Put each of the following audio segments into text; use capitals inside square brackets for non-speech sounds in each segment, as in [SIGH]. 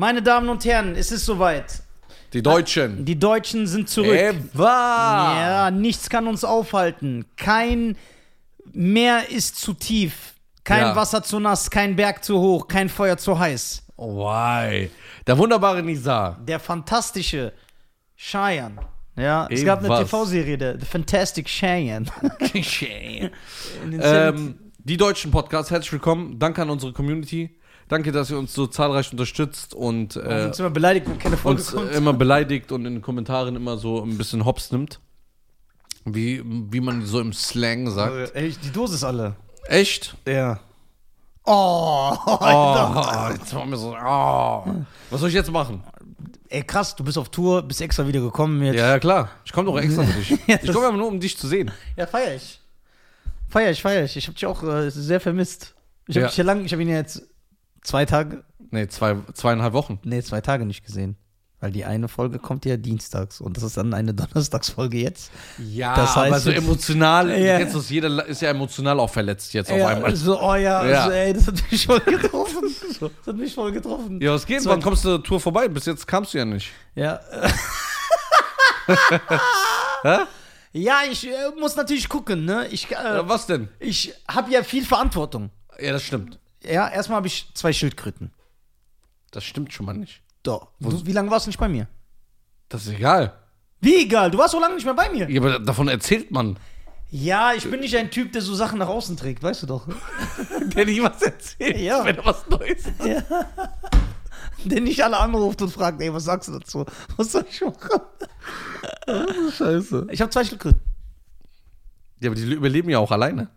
Meine Damen und Herren, es ist soweit. Die Deutschen. Die Deutschen sind zurück. Eva! Ja, nichts kann uns aufhalten. Kein Meer ist zu tief. Kein Ja. Wasser zu nass, kein Berg zu hoch, kein Feuer zu heiß. Why? Der wunderbare Nizar. Der fantastische Cheyenne. Ja, es gab eine? TV-Serie, der The Fantastic Cheyenne. [LAUGHS] 70s. ähm, die deutschen Podcasts, herzlich willkommen. Danke an unsere Community. Danke, dass ihr uns so zahlreich unterstützt und äh, sind immer beleidigt, wenn keine Folge uns kommt. immer beleidigt und in den Kommentaren immer so ein bisschen hops nimmt. Wie, wie man so im Slang sagt. Ey, die Dose ist alle. Echt? Ja. Oh, [LAUGHS] Oh, jetzt machen wir so. Oh. Was soll ich jetzt machen? Ey, krass, du bist auf Tour, bist extra wieder gekommen jetzt. Ja, ja, klar. Ich komme doch extra für dich. [LAUGHS] Ja, Ich komme aber nur, um dich zu sehen. Ja, feier ich. Feier ich, feier ich. Ich hab dich auch äh, sehr vermisst. Ich hab Ja. dich ja lang, ich hab ihn ja jetzt zwei Tage, Nee, zwei, zweieinhalb Wochen. nee, zwei Tage nicht gesehen. Weil die eine Folge kommt ja dienstags und das ist dann eine [LAUGHS] Donnerstagsfolge jetzt. Ja, Das heißt aber so jetzt- emotional, [LAUGHS] Ja. kennst das, jeder ist ja emotional auch verletzt jetzt auf ja, einmal. So, oh ja, Ja. Also, ey, das hat mich voll getroffen. [LAUGHS] Das hat mich voll getroffen. Ja, was geht? So- Wann kommst du der Tour vorbei? Bis jetzt kamst du ja nicht. Ja. ja, ich äh, muss natürlich gucken, ne? Ich, äh, was denn? ich habe ja viel Verantwortung. Ja, das stimmt. Ja, erstmal habe ich zwei Schildkröten. Das stimmt schon mal nicht. Doch. Du, wie lange warst du nicht bei mir? Das ist egal. Wie egal, du warst so lange nicht mehr bei mir. Ja, aber davon erzählt man. Ja, ich bin nicht ein Typ, der so Sachen nach außen trägt, weißt du doch. [LAUGHS] Der nicht was erzählt, Ja. wenn er was Neues [LAUGHS] Der nicht alle anruft und fragt, ey, was sagst du dazu? Was soll ich machen? Scheiße. Ich habe zwei Schildkröten. Ja, aber die überleben ja auch alleine.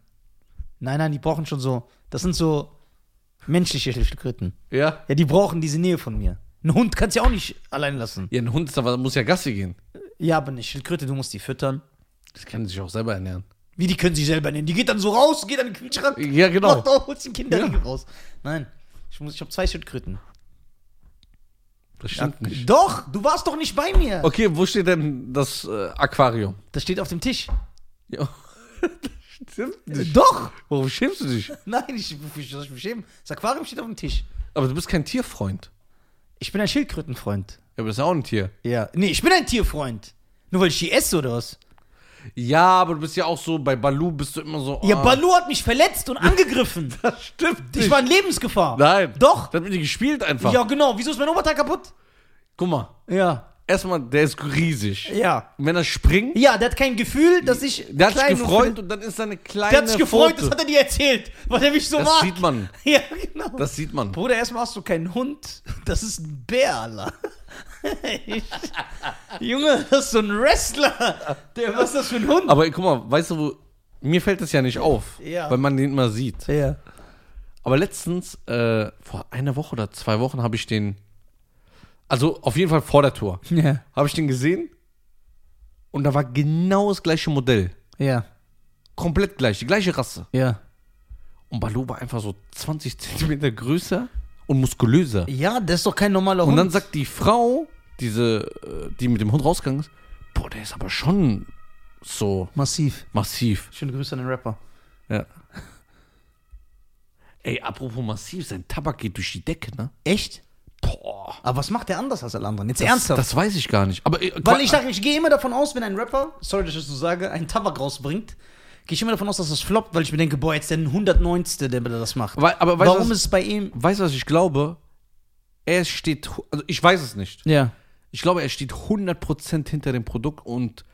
Nein, nein, die brauchen schon so. Das sind so menschliche Schildkröten. Ja. Ja, die brauchen diese Nähe von mir. Ein Hund kannst du ja auch nicht allein lassen. Ja, ein Hund ist aber, muss ja Gassi gehen. Ja, aber nicht. Schildkröte, du musst die füttern. Das kann sich auch selber ernähren. Wie, die können sich selber nehmen. Die geht dann so raus, geht an den Kühlschrank. Ja, genau. Macht auf, holt den Kinderriegel raus. Nein, ich, muss- ich habe zwei Schildkröten. Das stimmt nicht. Doch, du warst doch nicht bei mir. Okay, wo steht denn das äh, Aquarium? Das steht auf dem Tisch. Ja. [LAUGHS] stimmt nicht. Doch. Warum schämst du dich? [LAUGHS] Nein, ich, ich soll ich mich schämen. Das Aquarium steht auf dem Tisch. Aber du bist kein Tierfreund. Ich bin ein Schildkrötenfreund. Ja, aber das ist auch ein Tier. Ja. Nee, ich bin ein Tierfreund. Nur weil ich die esse oder was? Ja, aber du bist ja auch so, bei Balu bist du immer so. Ja, ah, Balu hat mich verletzt und [LAUGHS] angegriffen. Das stimmt Ich war in Lebensgefahr. Nein. Doch. Das hat mit dir gespielt einfach. Ja, genau. Wieso ist mein Oberteil kaputt? Guck mal. Ja. Erstmal, der ist riesig. Ja. Und wenn er springt, Ja, der hat kein Gefühl, dass ich. der hat sich gefreut und- dann ist seine kleine. Der hat sich gefreut, das Pfote. hat er dir erzählt, weil er mich so Das mag. sieht man. [LAUGHS] Ja, genau. Das sieht man. Bruder, erstmal hast du keinen Hund. Das ist ein Bär, Alter. Ich, [LAUGHS] Junge, das ist so ein Wrestler. Der, was ist das für ein Hund? Aber guck mal, weißt du, wo. Mir fällt das ja nicht auf, Ja. weil man den immer sieht. ja. Aber letztens, äh, vor einer Woche oder zwei Wochen, habe ich den. Also auf jeden Fall vor der Tour. [LAUGHS] Ja. Habe ich den gesehen und da war genau das gleiche Modell. Ja. Komplett gleich, die gleiche Rasse. Ja. Und Baloo war einfach so 20 Zentimeter größer und muskulöser. Ja, das ist doch kein normaler Und Hund. dann sagt die Frau, diese, äh, die mit dem Hund rausgegangen ist, boah, der ist aber schon so Massiv. massiv. Schöne Grüße an den Rapper. Ja. [LAUGHS] Ey, apropos massiv, sein Tabak geht durch die Decke, ne? Echt? Boah. Aber was macht der anders als alle anderen? Jetzt Das, ernsthaft. das weiß ich gar nicht. Aber äh, Weil ich sage, ich gehe immer davon aus, wenn ein Rapper, sorry, dass ich das so sage, einen Tabak rausbringt, gehe ich immer davon aus, dass das floppt, weil ich mir denke, boah, jetzt der 190. der das macht. Weil, aber weißt Warum was, ist es bei ihm? weißt du, was ich glaube? Er steht, also ich weiß es nicht. Ja. Ich glaube, er steht 100% hinter dem Produkt und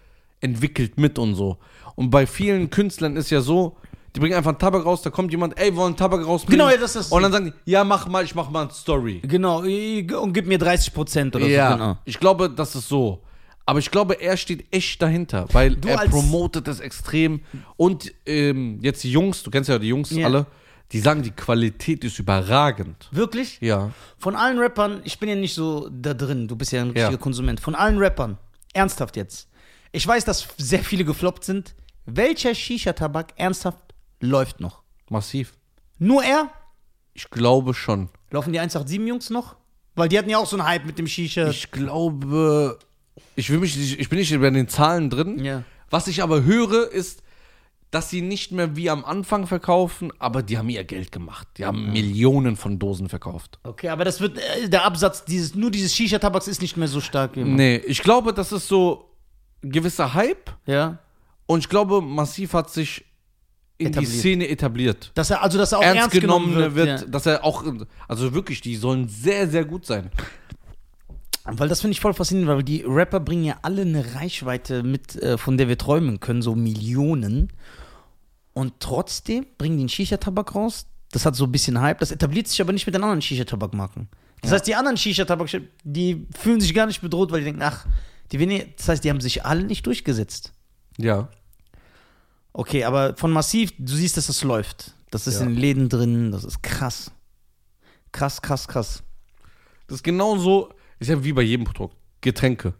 entwickelt mit und so. Und bei vielen Künstlern ist ja so, die bringen einfach einen Tabak raus, da kommt jemand, ey, wollen Tabak rausbringen. Genau, ja, das ist- Und dann sagen die, ja, mach mal, ich mach mal eine Story. Genau, und gib mir 30 Prozent oder ja, so. Genau. ich glaube, das ist so. Aber ich glaube, er steht echt dahinter, weil Du er promotet das extrem. Und ähm, jetzt die Jungs, du kennst ja die Jungs Ja. alle, die sagen, die Qualität ist überragend. Wirklich? Ja. Von allen Rappern, ich bin ja nicht so da drin, du bist ja ein richtiger Ja. Konsument. Von allen Rappern, ernsthaft jetzt. Ich weiß, dass sehr viele gefloppt sind. Welcher Shisha-Tabak ernsthaft läuft noch? Massiv. Nur er? Ich glaube schon. Laufen die 187-Jungs noch? Weil die hatten ja auch so einen Hype mit dem Shisha. Ich glaube, ich will mich nicht, ich bin nicht über den Zahlen drin. ja. Was ich aber höre, ist, dass sie nicht mehr wie am Anfang verkaufen, aber die haben ihr Geld gemacht. Die haben Millionen von Dosen verkauft. Okay, aber das wird, äh, der Absatz dieses, nur dieses Shisha-Tabaks ist nicht mehr so stark immer. Nee, ich glaube, das ist so ein gewisser Hype Ja. und ich glaube, Massiv hat sich in Etabliert. die Szene etabliert. Dass er, also, dass er auch Ernst, genommen wird, wird. ja. dass er auch, also wirklich, die sollen sehr, sehr gut sein. Weil das finde ich voll faszinierend, weil die Rapper bringen ja alle eine Reichweite mit, äh, von der wir träumen können, so Millionen. Und trotzdem bringen die einen Shisha-Tabak raus. Das hat so ein bisschen Hype. Das etabliert sich aber nicht mit den anderen Shisha-Tabak-Marken. Das heißt, die anderen Shisha-Tabak, die fühlen sich gar nicht bedroht, weil die denken, ach, die weniger, das heißt, die haben sich alle nicht durchgesetzt. Ja. Okay, aber von Massiv, du siehst, dass das läuft. Das ist Ja. in den Läden drin, das ist krass. Krass, krass, krass. Das ist genauso, ist ja wie bei jedem Produkt. Getränke.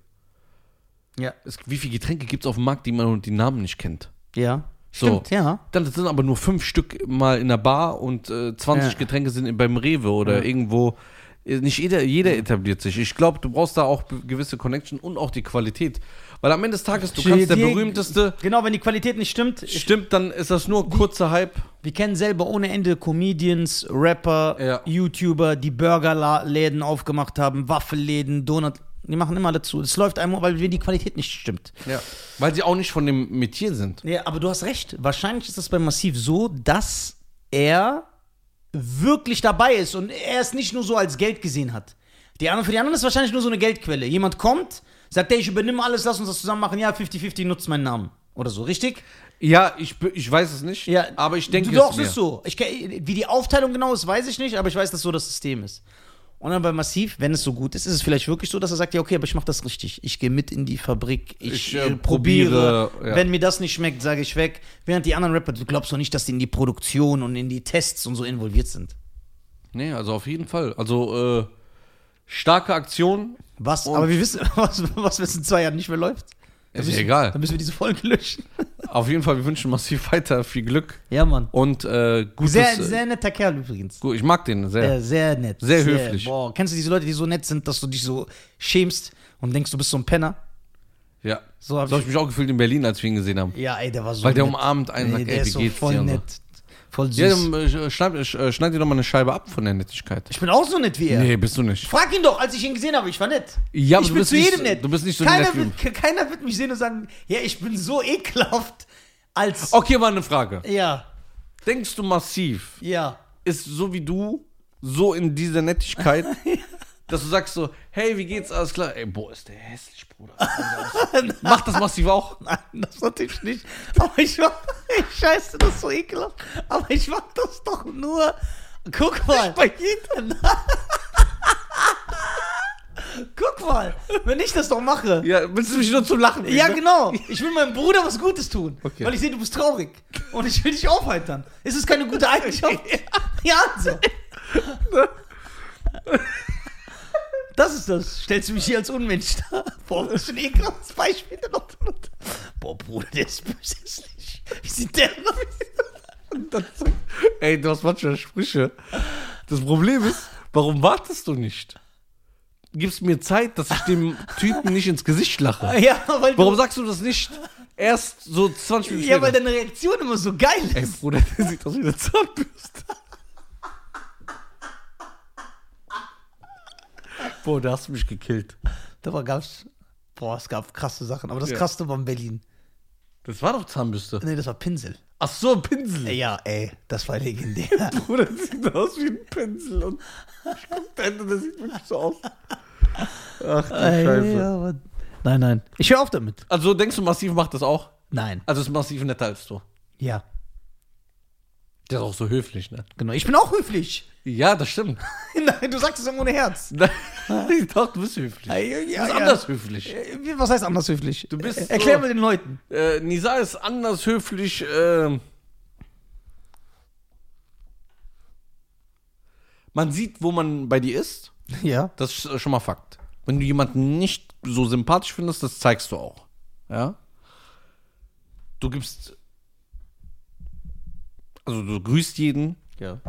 Ja. Es, wie viele Getränke gibt es auf dem Markt, die man die Namen nicht kennt? Ja. So. Stimmt, ja. Dann sind aber nur fünf Stück mal in der Bar und äh, 20 Ja. Getränke sind beim Rewe oder Ja. irgendwo. Äh, Nicht jeder, jeder etabliert sich. Ich glaube, du brauchst da auch gewisse Connection und auch die Qualität. Weil am Ende des Tages, du kannst der berühmteste, Genau, wenn die Qualität nicht stimmt. stimmt, dann ist das nur kurzer Hype. Wir kennen selber ohne Ende Comedians, Rapper, Ja. YouTuber, die Burgerläden aufgemacht haben, Waffelläden, Donut. Die machen immer dazu. Es läuft einmal, weil die Qualität nicht stimmt. Ja. Weil sie auch nicht von dem Metier sind. Ja, aber du hast recht. Wahrscheinlich ist es bei Massiv so, dass er wirklich dabei ist und er es nicht nur so als Geld gesehen hat. Die anderen, für die anderen ist wahrscheinlich nur so eine Geldquelle. Jemand kommt, sagt, ey, ich übernehme alles, lass uns das zusammen machen. Ja, 50-50 nutzt meinen Namen. Oder so, richtig? Ja, ich, ich weiß es nicht, Ja, aber ich denke doch, es es ist so. Ich, wie die Aufteilung genau ist, weiß ich nicht, aber ich weiß, dass so das System ist. Und dann bei Massiv, wenn es so gut ist, ist es vielleicht wirklich so, dass er sagt, ja, okay, aber ich mache das richtig. Ich gehe mit in die Fabrik, ich, Ich, äh, äh, probiere. probiere, ja. Wenn mir das nicht schmeckt, sage ich weg. Während die anderen Rapper, du glaubst doch nicht, dass die in die Produktion und in die Tests und so involviert sind. Nee, also auf jeden Fall. Also, äh, starke Aktion. Was? Und- aber wir wissen, [LAUGHS] was, was wenn es in zwei Jahren nicht mehr läuft. Dann Ist müssen- ja egal. Dann müssen wir diese Folge löschen. [LAUGHS] Auf jeden Fall, wir wünschen massiv weiter viel Glück Ja, Mann. und äh, gutes. Sehr, äh, sehr netter Kerl übrigens. gut, ich mag den sehr. Sehr, sehr nett. Sehr höflich. Boah, kennst du diese Leute, die so nett sind, dass du dich so schämst und denkst, du bist so ein Penner? Ja. So hab So habe ich mich auch gefühlt in Berlin, als wir ihn gesehen haben. Ja, ey, der war so Weil der nett. umarmt einen und sagt, ey, ist wie so geht's voll dir nett. Voll süß. Ja, äh, schneid, äh, schneid dir doch mal eine Scheibe ab von der Nettigkeit. ich bin auch so nett wie er. Nee, bist du nicht. Frag ihn doch, als ich ihn gesehen habe, ich war nett. Ja, ich bin zu jedem nett. du bist nicht so keiner nett wie- wird, ke- Keiner wird mich sehen und sagen, ja, ich bin so ekelhaft als... Okay, mal eine Frage. Ja, Denkst du massiv ja. ist so wie du, so in dieser Nettigkeit, [LAUGHS] dass du sagst so, hey, wie geht's, alles klar? Ey, boah, ist der hässlich, Bruder. [LAUGHS] Macht das massiv auch? Nein, das natürlich nicht. Aber ich mach, [LAUGHS] ich scheiße, das ist so ekelhaft. Aber ich mach das doch nur. Guck mal. Bei jedem. [LAUGHS] Guck mal, wenn ich das doch mache. Ja, willst du mich nur zum Lachen bringen, Ja, ne? genau. Ich will meinem Bruder was Gutes tun. Okay. Weil ich sehe, du bist traurig. Und ich will dich aufheitern. Ist es keine gute Eigenschaft? ja, also. Das. Stellst du mich hier als Unmensch dar? Boah, das ist ein ekelhaftes Beispiel. Boah, Bruder, der ist böslich. Wie sieht der aus? Ey, du hast manchmal Sprüche. Das Problem ist, warum wartest du nicht? Gibst mir Zeit, dass ich dem Typen nicht ins Gesicht lache. [LAUGHS] Ja, weil Warum sagst du das nicht erst so 20 Minuten ja, weil später? deine Reaktion immer so geil Ey, ist. Bruder, [LAUGHS] der sieht aus wie eine Zahnbürste. Boah, da hast du mich gekillt. Da war, gab's, boah, es gab krasse Sachen. Aber das Ja. krasseste war in Berlin. Das war doch Zahnbürste. Nee, das war Pinsel. Ach so, ein Pinsel. Ey, Ja, ey, das war legendär. [LAUGHS] Bruder, das sieht aus wie ein Pinsel. Und ich guck da hinten, das sieht wirklich so aus. Ach du Ey, Scheiße. ja, aber- nein, nein. Ich höre auf damit. Also denkst du, Massiv macht das auch? Nein. Also ist Massiv netter als du. Ja, Der ist auch so höflich, ne? genau. Ich bin auch höflich. Ja, das stimmt. [LAUGHS] Nein, du sagst es immer ohne Herz. [LAUGHS] Nein, doch, du bist höflich. Du ja, bist ja. anders höflich. Äh, Was heißt anders höflich? Du bist Äh, Erklär so- mal den Leuten. Äh, Nisa ist anders höflich. ähm. man sieht, wo man bei dir ist. Ja. Das ist äh, schon mal Fakt. Wenn du jemanden nicht so sympathisch findest, das zeigst du auch. Ja? Du gibst. Also, du grüßt jeden, Ja.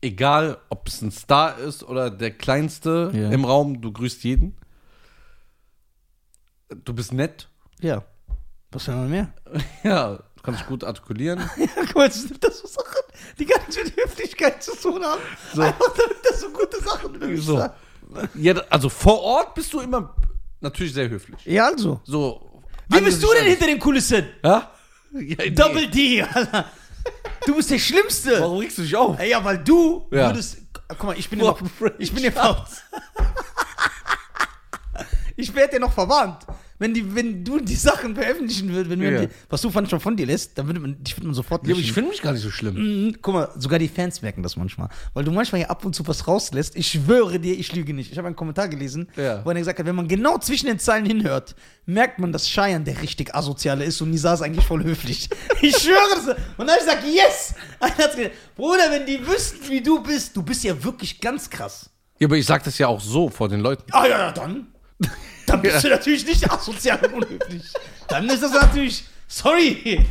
egal ob es ein Star ist oder der Kleinste Ja. im Raum, du grüßt jeden. Du bist nett. Ja. Was will man mehr? [LAUGHS] Ja, kannst dich gut artikulieren. [LAUGHS] Ja, guck mal, das sind das so Sachen, die gar nichts mit Höflichkeit zu tun haben. So. Einfach damit das so gute Sachen [LAUGHS] für mich So. Ja, also vor Ort bist du immer natürlich sehr höflich. Ja, also. So. Wie bist du denn hinter den Kulissen? Ja? ja. Double D, Alter. Du bist der Schlimmste. Warum regst du dich auf? Ey, ja, weil du Ja. würdest. Guck mal, ich bin ja noch. Warum French Ich bin ja noch. [LAUGHS] Ich werde dir noch verwarnt. Wenn, die, wenn du die Sachen veröffentlichen würdest, wenn man Ja. die, was du manchmal von dir lässt, dann würde man dich würde man sofort Ja, aber ich finde mich gar nicht so schlimm. Mhm, Guck mal, sogar die Fans merken das manchmal. Weil du manchmal ja ab und zu was rauslässt. Ich schwöre dir, ich lüge nicht. Ich habe einen Kommentar gelesen, Ja. wo er gesagt hat, wenn man genau zwischen den Zeilen hinhört, merkt man, dass Cheyenne der richtig Asoziale ist und Nisa ist eigentlich voll höflich. [LAUGHS] Ich schwöre das. Und dann habe ich gesagt, yes! [LAUGHS] Gesagt, Bruder, wenn die wüssten, wie du bist, du bist ja wirklich ganz krass. Ja, aber ich sag das ja auch so vor den Leuten. Ah ja, ja, dann. [LAUGHS] Dann bist Ja. du natürlich nicht asozial und unhöflich. Dann ist das natürlich. Sorry.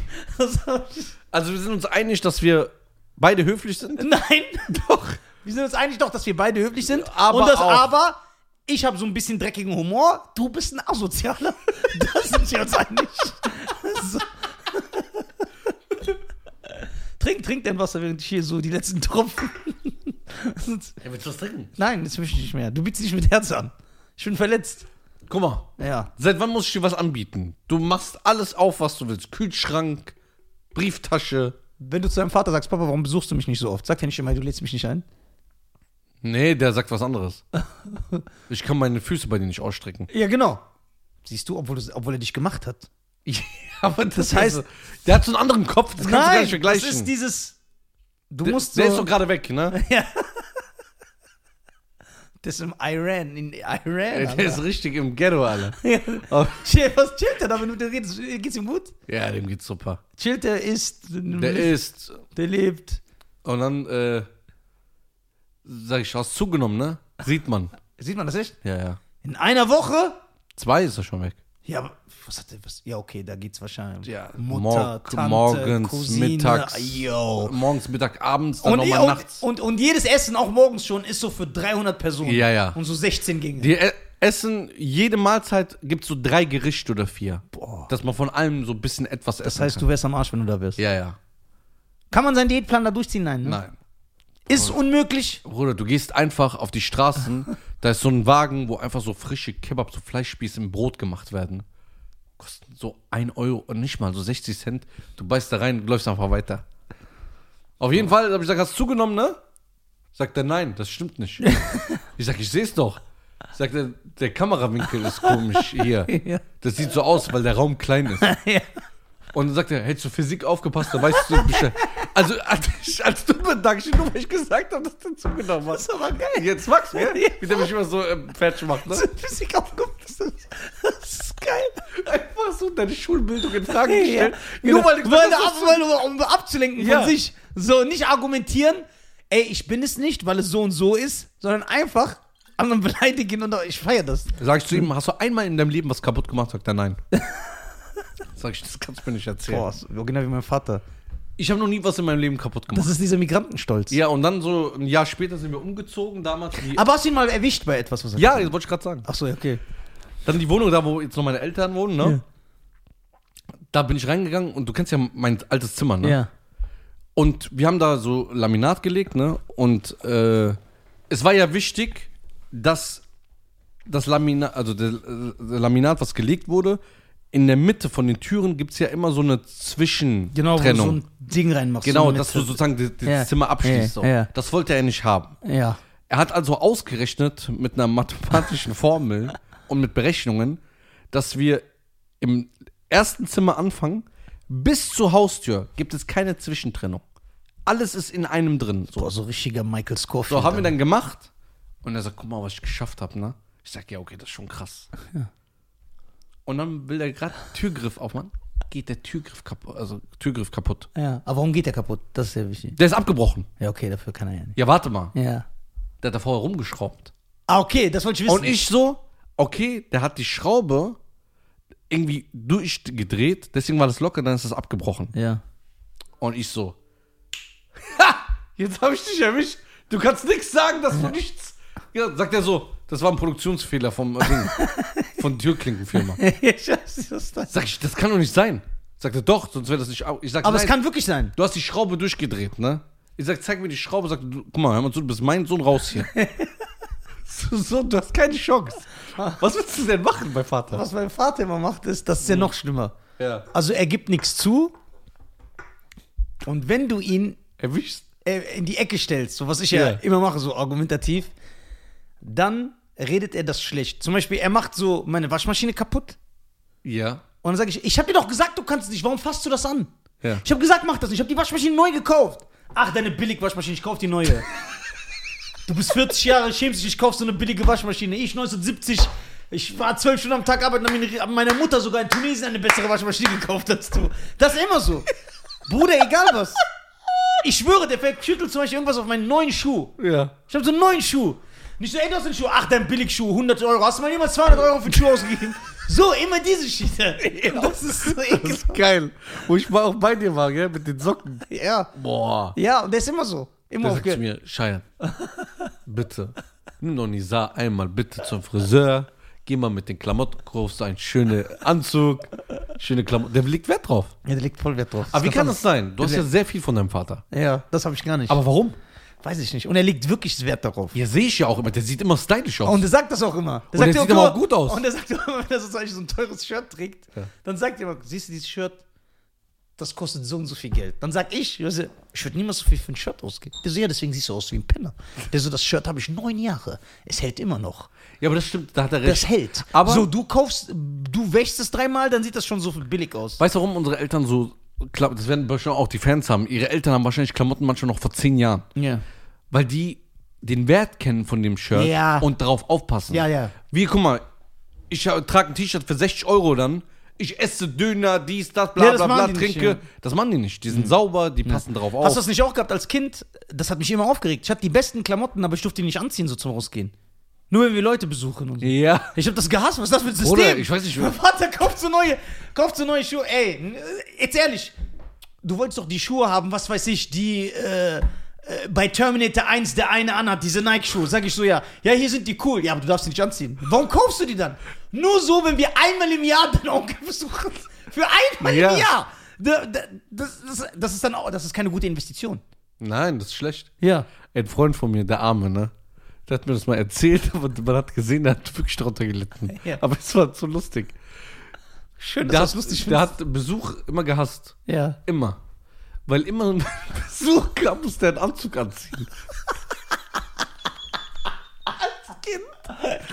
Also wir sind uns einig, dass wir beide höflich sind. Nein, doch. Wir sind uns einig doch, dass wir beide höflich sind. Aber und das auch- aber, ich habe so ein bisschen dreckigen Humor, du bist ein Asozialer. Das sind wir uns einig. So. Trink, trink dein Wasser, während ich hier so die letzten Tropfen. Ja, willst du was trinken? Nein, das möchte ich nicht mehr. Du bietest nicht mit Herz an. Ich bin verletzt. Guck mal. Ja. Seit wann muss ich dir was anbieten? Du machst alles auf, was du willst. Kühlschrank, Brieftasche. Wenn du zu deinem Vater sagst, Papa, warum besuchst du mich nicht so oft? Sagt er nicht immer, du lädst mich nicht ein? Nee, der sagt was anderes. Ich kann meine Füße bei dir nicht ausstrecken. Ja, genau. Siehst du, obwohl, du, obwohl er dich gemacht hat. [LAUGHS] Ja, aber das, Das heißt- heißt, der hat so einen anderen Kopf, das kannst du gar nicht vergleichen. das ist dieses. Du der, musst der so. ist so gerade weg, ne? [LAUGHS] Ja. Das ist im Iran, in Iran. Ey, Alter. der ist richtig im Ghetto, alle. [LAUGHS] Ja. Chill, was chillt er da, wenn du mit dem redest? Geht's ihm gut? Ja, dem geht's super. Chillt er, isst, Der ist. der lebt. Und dann, äh, sag ich, hast zugenommen, ne? Sieht man. Sieht man das echt? Ja, ja. In einer Woche? Zwei ist er schon weg. Ja, aber was hat der, was? Ja, okay, da geht's wahrscheinlich. Ja, Mutter, mor- Tante, morgens, Cousine, mittags, yo. morgens, Mittag, abends, dann Und, nochmal nachts. und, und jedes Essen, auch morgens schon, ist so für 300 Personen. Ja, ja. Und so 16 Gänge. Die e essen, jede Mahlzeit gibt so drei Gerichte oder vier. Boah. Dass man von allem so ein bisschen etwas essen Das heißt, kann. du wärst am Arsch, wenn du da wärst. Ja, ja. Kann man seinen Diätplan da durchziehen? Nein. Ne? Nein. Ist unmöglich. Bruder, du gehst einfach auf die Straßen, [LAUGHS] da ist so ein Wagen, wo einfach so frische Kebab, so Fleischspieße im Brot gemacht werden. Kosten so ein Euro und nicht mal, so 60 Cent. Du beißt da rein, läufst einfach weiter. Auf jeden Fall habe ich gesagt, hast du zugenommen, ne? Sagt er, nein, das stimmt nicht. [LAUGHS] ich sag, ich sehe es doch. Sagt er, der Kamerawinkel ist komisch hier. [LAUGHS] Ja. Das sieht so aus, weil der Raum klein ist. [LAUGHS] ja. Und dann sagt er, hättest du Physik aufgepasst, dann weißt du Bescheid. Also, als, ich, als du Dankeschön, nur weil ich gesagt habe, dass du zugenommen hast. Das ist aber geil. Jetzt magst du? Ja. Wie der mich immer so ähm, fertig macht, ne? Physik aufgepasst. Das ist geil. Einfach so deine Schulbildung in Frage [LAUGHS] Ja. gestellt. Genau. Nur weil weil, ab, um abzulenken Ja. von sich. So, nicht argumentieren, ey, ich bin es nicht, weil es so und so ist, sondern einfach anderen beleidigen und ich feiere das. Sag ich zu ihm, hast du einmal in deinem Leben was kaputt gemacht? Sagt er nein. [LAUGHS] Sag ich, das kannst du mir nicht erzählen. Boah, genau wie mein Vater. Ich habe noch nie was in meinem Leben kaputt gemacht. Das ist dieser Migrantenstolz. ja, und dann so ein Jahr später sind wir umgezogen, damals. Aber hast du ihn mal erwischt bei etwas, was er ja, das wollte ich gerade sagen. Ach so, ja, okay. Dann die Wohnung da, wo jetzt noch meine Eltern wohnen, ne? Da bin ich reingegangen und du kennst ja mein altes Zimmer, ne? Ja. Und wir haben da so Laminat gelegt, ne? Und äh, es war ja wichtig, dass das Laminat, also der, der Laminat, was gelegt wurde, in der Mitte von den Türen gibt es ja immer so eine Zwischentrennung. Genau, wo du so ein Ding reinmachst. genau, dass du sozusagen das, das Ja. Zimmer abschließt. Ja, ja. Das wollte er nicht haben. Ja. Er hat also ausgerechnet mit einer mathematischen Formel [LAUGHS] und mit Berechnungen, dass wir im ersten Zimmer anfangen, bis zur Haustür gibt es keine Zwischentrennung. Alles ist in einem drin. So, Boah, so richtiger Michael Scofield. so haben wir dann gemacht. Und er sagt, guck mal, was ich geschafft habe, ne? Ich sag, ja, okay, das ist schon krass. Und dann will er gerade Türgriff aufmachen. Geht der Türgriff kaputt, also Türgriff kaputt. Ja, aber warum geht der kaputt? Das ist sehr wichtig. Der ist abgebrochen. Ja, okay, dafür kann er ja nicht. Ja, warte mal. Ja. Der hat da vorher rumgeschraubt. Ah, okay, das wollte ich wissen. Und ich so, okay, der hat die Schraube irgendwie durchgedreht, deswegen war das locker, dann ist das abgebrochen. Ja. Und ich so, [LAUGHS] ha, jetzt habe ich dich erwischt. Du kannst nichts sagen, dass du nichts. Ja, sagt er so, das war ein Produktionsfehler vom äh, Ding, [LAUGHS] von Türklinkenfirma. [LAUGHS] ich weiß was das Sag ich, das kann doch nicht sein. Sagt er, doch, sonst wäre das nicht. Ich sag, Aber nein, es kann wirklich sein. du hast die Schraube durchgedreht, ne? Ich sag, zeig mir die Schraube, sagt, du, guck mal, hör mal zu, du bist mein Sohn raus hier. [LAUGHS] so, du hast keine Chance. Was willst du denn machen bei Vater? Was mein Vater immer macht, ist, das ist ja noch schlimmer. Ja. Also er gibt nichts zu. Und wenn du ihn Erwischst. äh, in die Ecke stellst, so was ich ja, Ja. immer mache, so argumentativ, dann redet er das schlecht. Zum Beispiel, er macht so meine Waschmaschine kaputt. Ja. Und dann sage ich, ich habe dir doch gesagt, du kannst nicht, warum fasst du das an? Ja. Ich habe gesagt, mach das nicht, ich habe die Waschmaschine neu gekauft. Ach, deine Billig-Waschmaschine, ich kauf die neue. [LAUGHS] du bist 40 Jahre, schämst dich, ich kauf so eine billige Waschmaschine. Ich 1970, ich war zwölf Stunden am Tag arbeiten, habe meiner Mutter sogar in Tunesien eine bessere Waschmaschine gekauft als du. Das ist immer so. Bruder, egal was. Ich schwöre, der schüttelt zum Beispiel irgendwas auf meinen neuen Schuh. Ja. Ich habe so einen neuen Schuh. Nicht so, ey, du hast einen Schuh. Ach, dein Billigschuh, 100 Euro. Hast du mal jemals 200 Euro für den Schuh ausgegeben? So, immer diese Schiete. [LAUGHS] Das ist so Das ekelhaft. ist geil. Wo ich mal auch bei dir war, gell, mit den Socken. Ja. Boah. Ja, und der ist immer so. Immer Der sagt zu mir, Scheiern, bitte, nimm doch Nisa einmal bitte zum Friseur, geh mal mit den Klamotten, kaufst einen schönen Anzug, schöne Klamotten. Der legt Wert drauf. Ja, der legt voll Wert drauf. Aber wie kann das sein? Du hast Ja. sehr viel von deinem Vater. Ja, das habe ich gar nicht. Aber warum? Weiß ich nicht. Und er legt wirklich Wert darauf. Ja, sehe ich ja auch immer. Der sieht immer stylisch aus. Und er sagt das auch immer. Und Der sagt er dir sieht aber mal- auch gut aus. Und er sagt [LAUGHS] immer, wenn er so, so ein teures Shirt trägt, Ja. dann sagt er immer, siehst du dieses Shirt, das kostet so und so viel Geld. Dann sag ich, ich würde niemals so viel für ein Shirt ausgeben. Der so, ja, deswegen siehst du aus wie ein Penner. Der so, das Shirt habe ich neun Jahre. Es hält immer noch. ja, aber das stimmt, da hat er recht. Das hält. Aber- so, du kaufst, du wäschst es dreimal, dann sieht das schon so billig aus. Weißt du, warum unsere Eltern so, das werden wahrscheinlich auch die Fans haben, ihre Eltern haben wahrscheinlich Klamotten manchmal noch vor zehn Jahren. Ja. Weil die den Wert kennen von dem Shirt Ja. und darauf aufpassen. Ja, ja. Wie, guck mal, ich trage ein T-Shirt für 60 Euro dann, ich esse Döner, dies, das, bla Ja, das bla bla, machen die nicht, trinke. ja. Das machen die nicht. Die sind sauber, die passen darauf Hast du auf. das nicht auch gehabt als Kind? Das hat mich immer aufgeregt. Ich hatte die besten Klamotten, aber ich durfte die nicht anziehen, so zum Rausgehen. Nur wenn wir Leute besuchen und so. Ja. Ich hab das gehasst, was ist das für ein System? Bruder, ich weiß nicht, Mein Vater kauft so neue, kauft so neue Schuhe. Ey, jetzt ehrlich, du wolltest doch die Schuhe haben, was weiß ich, die äh, äh, bei Terminator 1 der eine anhat, diese Nike-Schuhe. Sag ich so, ja, ja, hier sind die cool. Ja, aber du darfst sie nicht anziehen. Warum kaufst du die dann? Nur so, wenn wir einmal im Jahr deinen Onkel [LAUGHS] besuchen. Für einmal Ja. im Jahr. Da, da, das, das, das ist dann auch, das ist keine gute Investition. Nein, das ist schlecht. Ja. Ein Freund von mir, der Arme, ne? Der hat mir das mal erzählt, aber man hat gesehen, der hat wirklich darunter gelitten. [LAUGHS] Ja. Aber es war so lustig. Schön, dass du das lustig der findest. hat Besuch immer gehasst. Ja. Immer. Weil immer ein [LAUGHS] Besuch kam, musste der einen Anzug anziehen.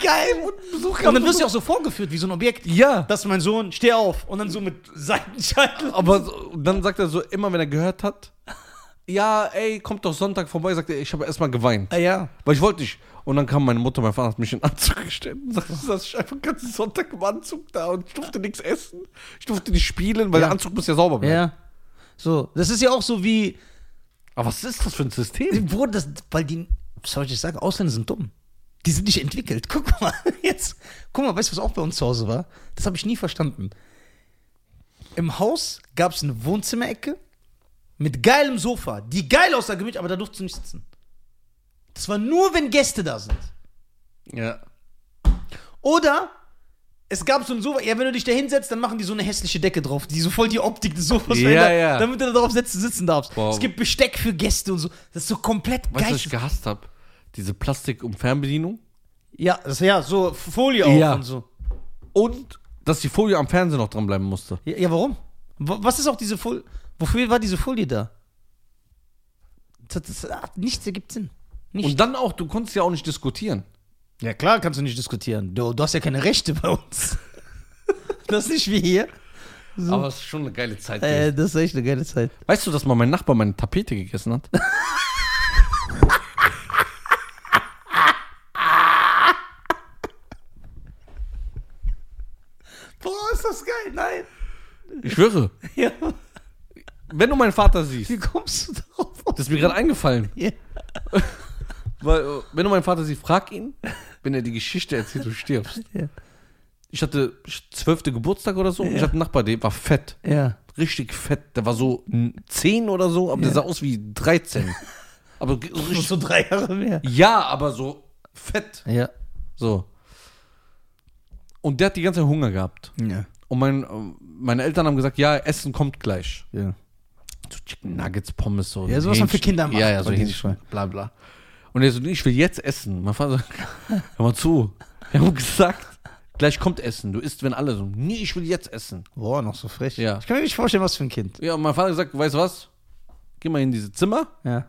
Geil. Besuch Und dann wirst du auch so vorgeführt wie so ein Objekt. Ja. Das ist mein Sohn, steh auf. Und dann so mit Seitenscheitel. Aber so, und dann sagt er so, immer wenn er gehört hat, ja, ey, kommt doch Sonntag vorbei, sagt er, ich habe erstmal geweint. Ah, ja. Weil ich wollte nicht. Und dann kam meine Mutter, mein Vater hat mich in den Anzug gestellt und sagte, du saß einfach den ganzen Sonntag im Anzug da und ich durfte nichts essen. Ich durfte nicht spielen, weil Ja. der Anzug muss ja sauber bleiben. Ja. So, das ist ja auch so wie, Aber was ist das für ein System? Bruder, das, weil die, was soll ich sagen, Ausländer sind dumm. Die sind nicht entwickelt. Guck mal, [LAUGHS] jetzt, guck mal, weißt du, was auch bei uns zu Hause war? Das habe ich nie verstanden. Im Haus gab es eine Wohnzimmerecke mit geilem Sofa, die geil aussah, gemütlich, aber da durfst du nicht sitzen. Das war nur, wenn Gäste da sind. Ja. Oder es gab so ein Sofa, ja, wenn du dich da hinsetzt, dann machen die so eine hässliche Decke drauf, die so voll die Optik des Sofas Ja, verändert, ja. damit du da drauf sitzen, sitzen darfst. Boah. Es gibt Besteck für Gäste und so. Das ist so komplett Weißt geil. was ich gehasst habe? Diese Plastik- und Fernbedienung. Ja, das, ja, so Folie auch Ja. und so. Und, dass die Folie am Fernsehen noch dranbleiben musste. Ja, ja warum? Wa- Was ist auch diese Folie? Wofür war diese Folie da? Das, das, nichts ergibt Sinn. Nicht. Und dann auch, du konntest ja auch nicht diskutieren. Ja, klar kannst du nicht diskutieren. Du, du hast ja keine Rechte bei uns. [LAUGHS] das ist nicht wie hier. So. Aber es ist schon eine geile Zeit. äh, das ist echt eine geile Zeit. Weißt du, dass mal mein Nachbar meine Tapete gegessen hat? [LAUGHS] Boah, ist das geil. Nein. Ich schwöre. Ja. Wenn du meinen Vater siehst, Wie kommst du darauf? das ist mir gerade eingefallen. Ja. Weil, äh, wenn du meinen Vater siehst, frag ihn, wenn er die Geschichte erzählt, du stirbst. Ja. Ich hatte zwölfte Geburtstag oder so und ich Ja. hatte einen Nachbar, der war fett. Ja. Richtig fett. Der war so n- 10 oder so, aber der Ja. sah aus wie 13. Aber [LAUGHS] richtig. so drei Jahre mehr. Ja, aber so fett. Ja. So. Und der hat die ganze Zeit Hunger gehabt. Ja. Und mein, meine Eltern haben gesagt, ja, Essen kommt gleich. Ja. So Chicken Nuggets, Pommes, so. Ja, sowas man für. Kinder macht. Ja, ja, so Hähnchen, bla bla. Und er so, nee, ich will jetzt essen. Mein Vater sagt, [LAUGHS] hör mal zu. Wir haben gesagt, gleich kommt Essen. Du isst, wenn alle so, nee, ich will jetzt essen. Boah, noch so frech. Ja. Ich kann mir nicht vorstellen, was für ein Kind. Ja, und mein Vater hat gesagt, weißt du was? Geh mal in diese Zimmer Ja.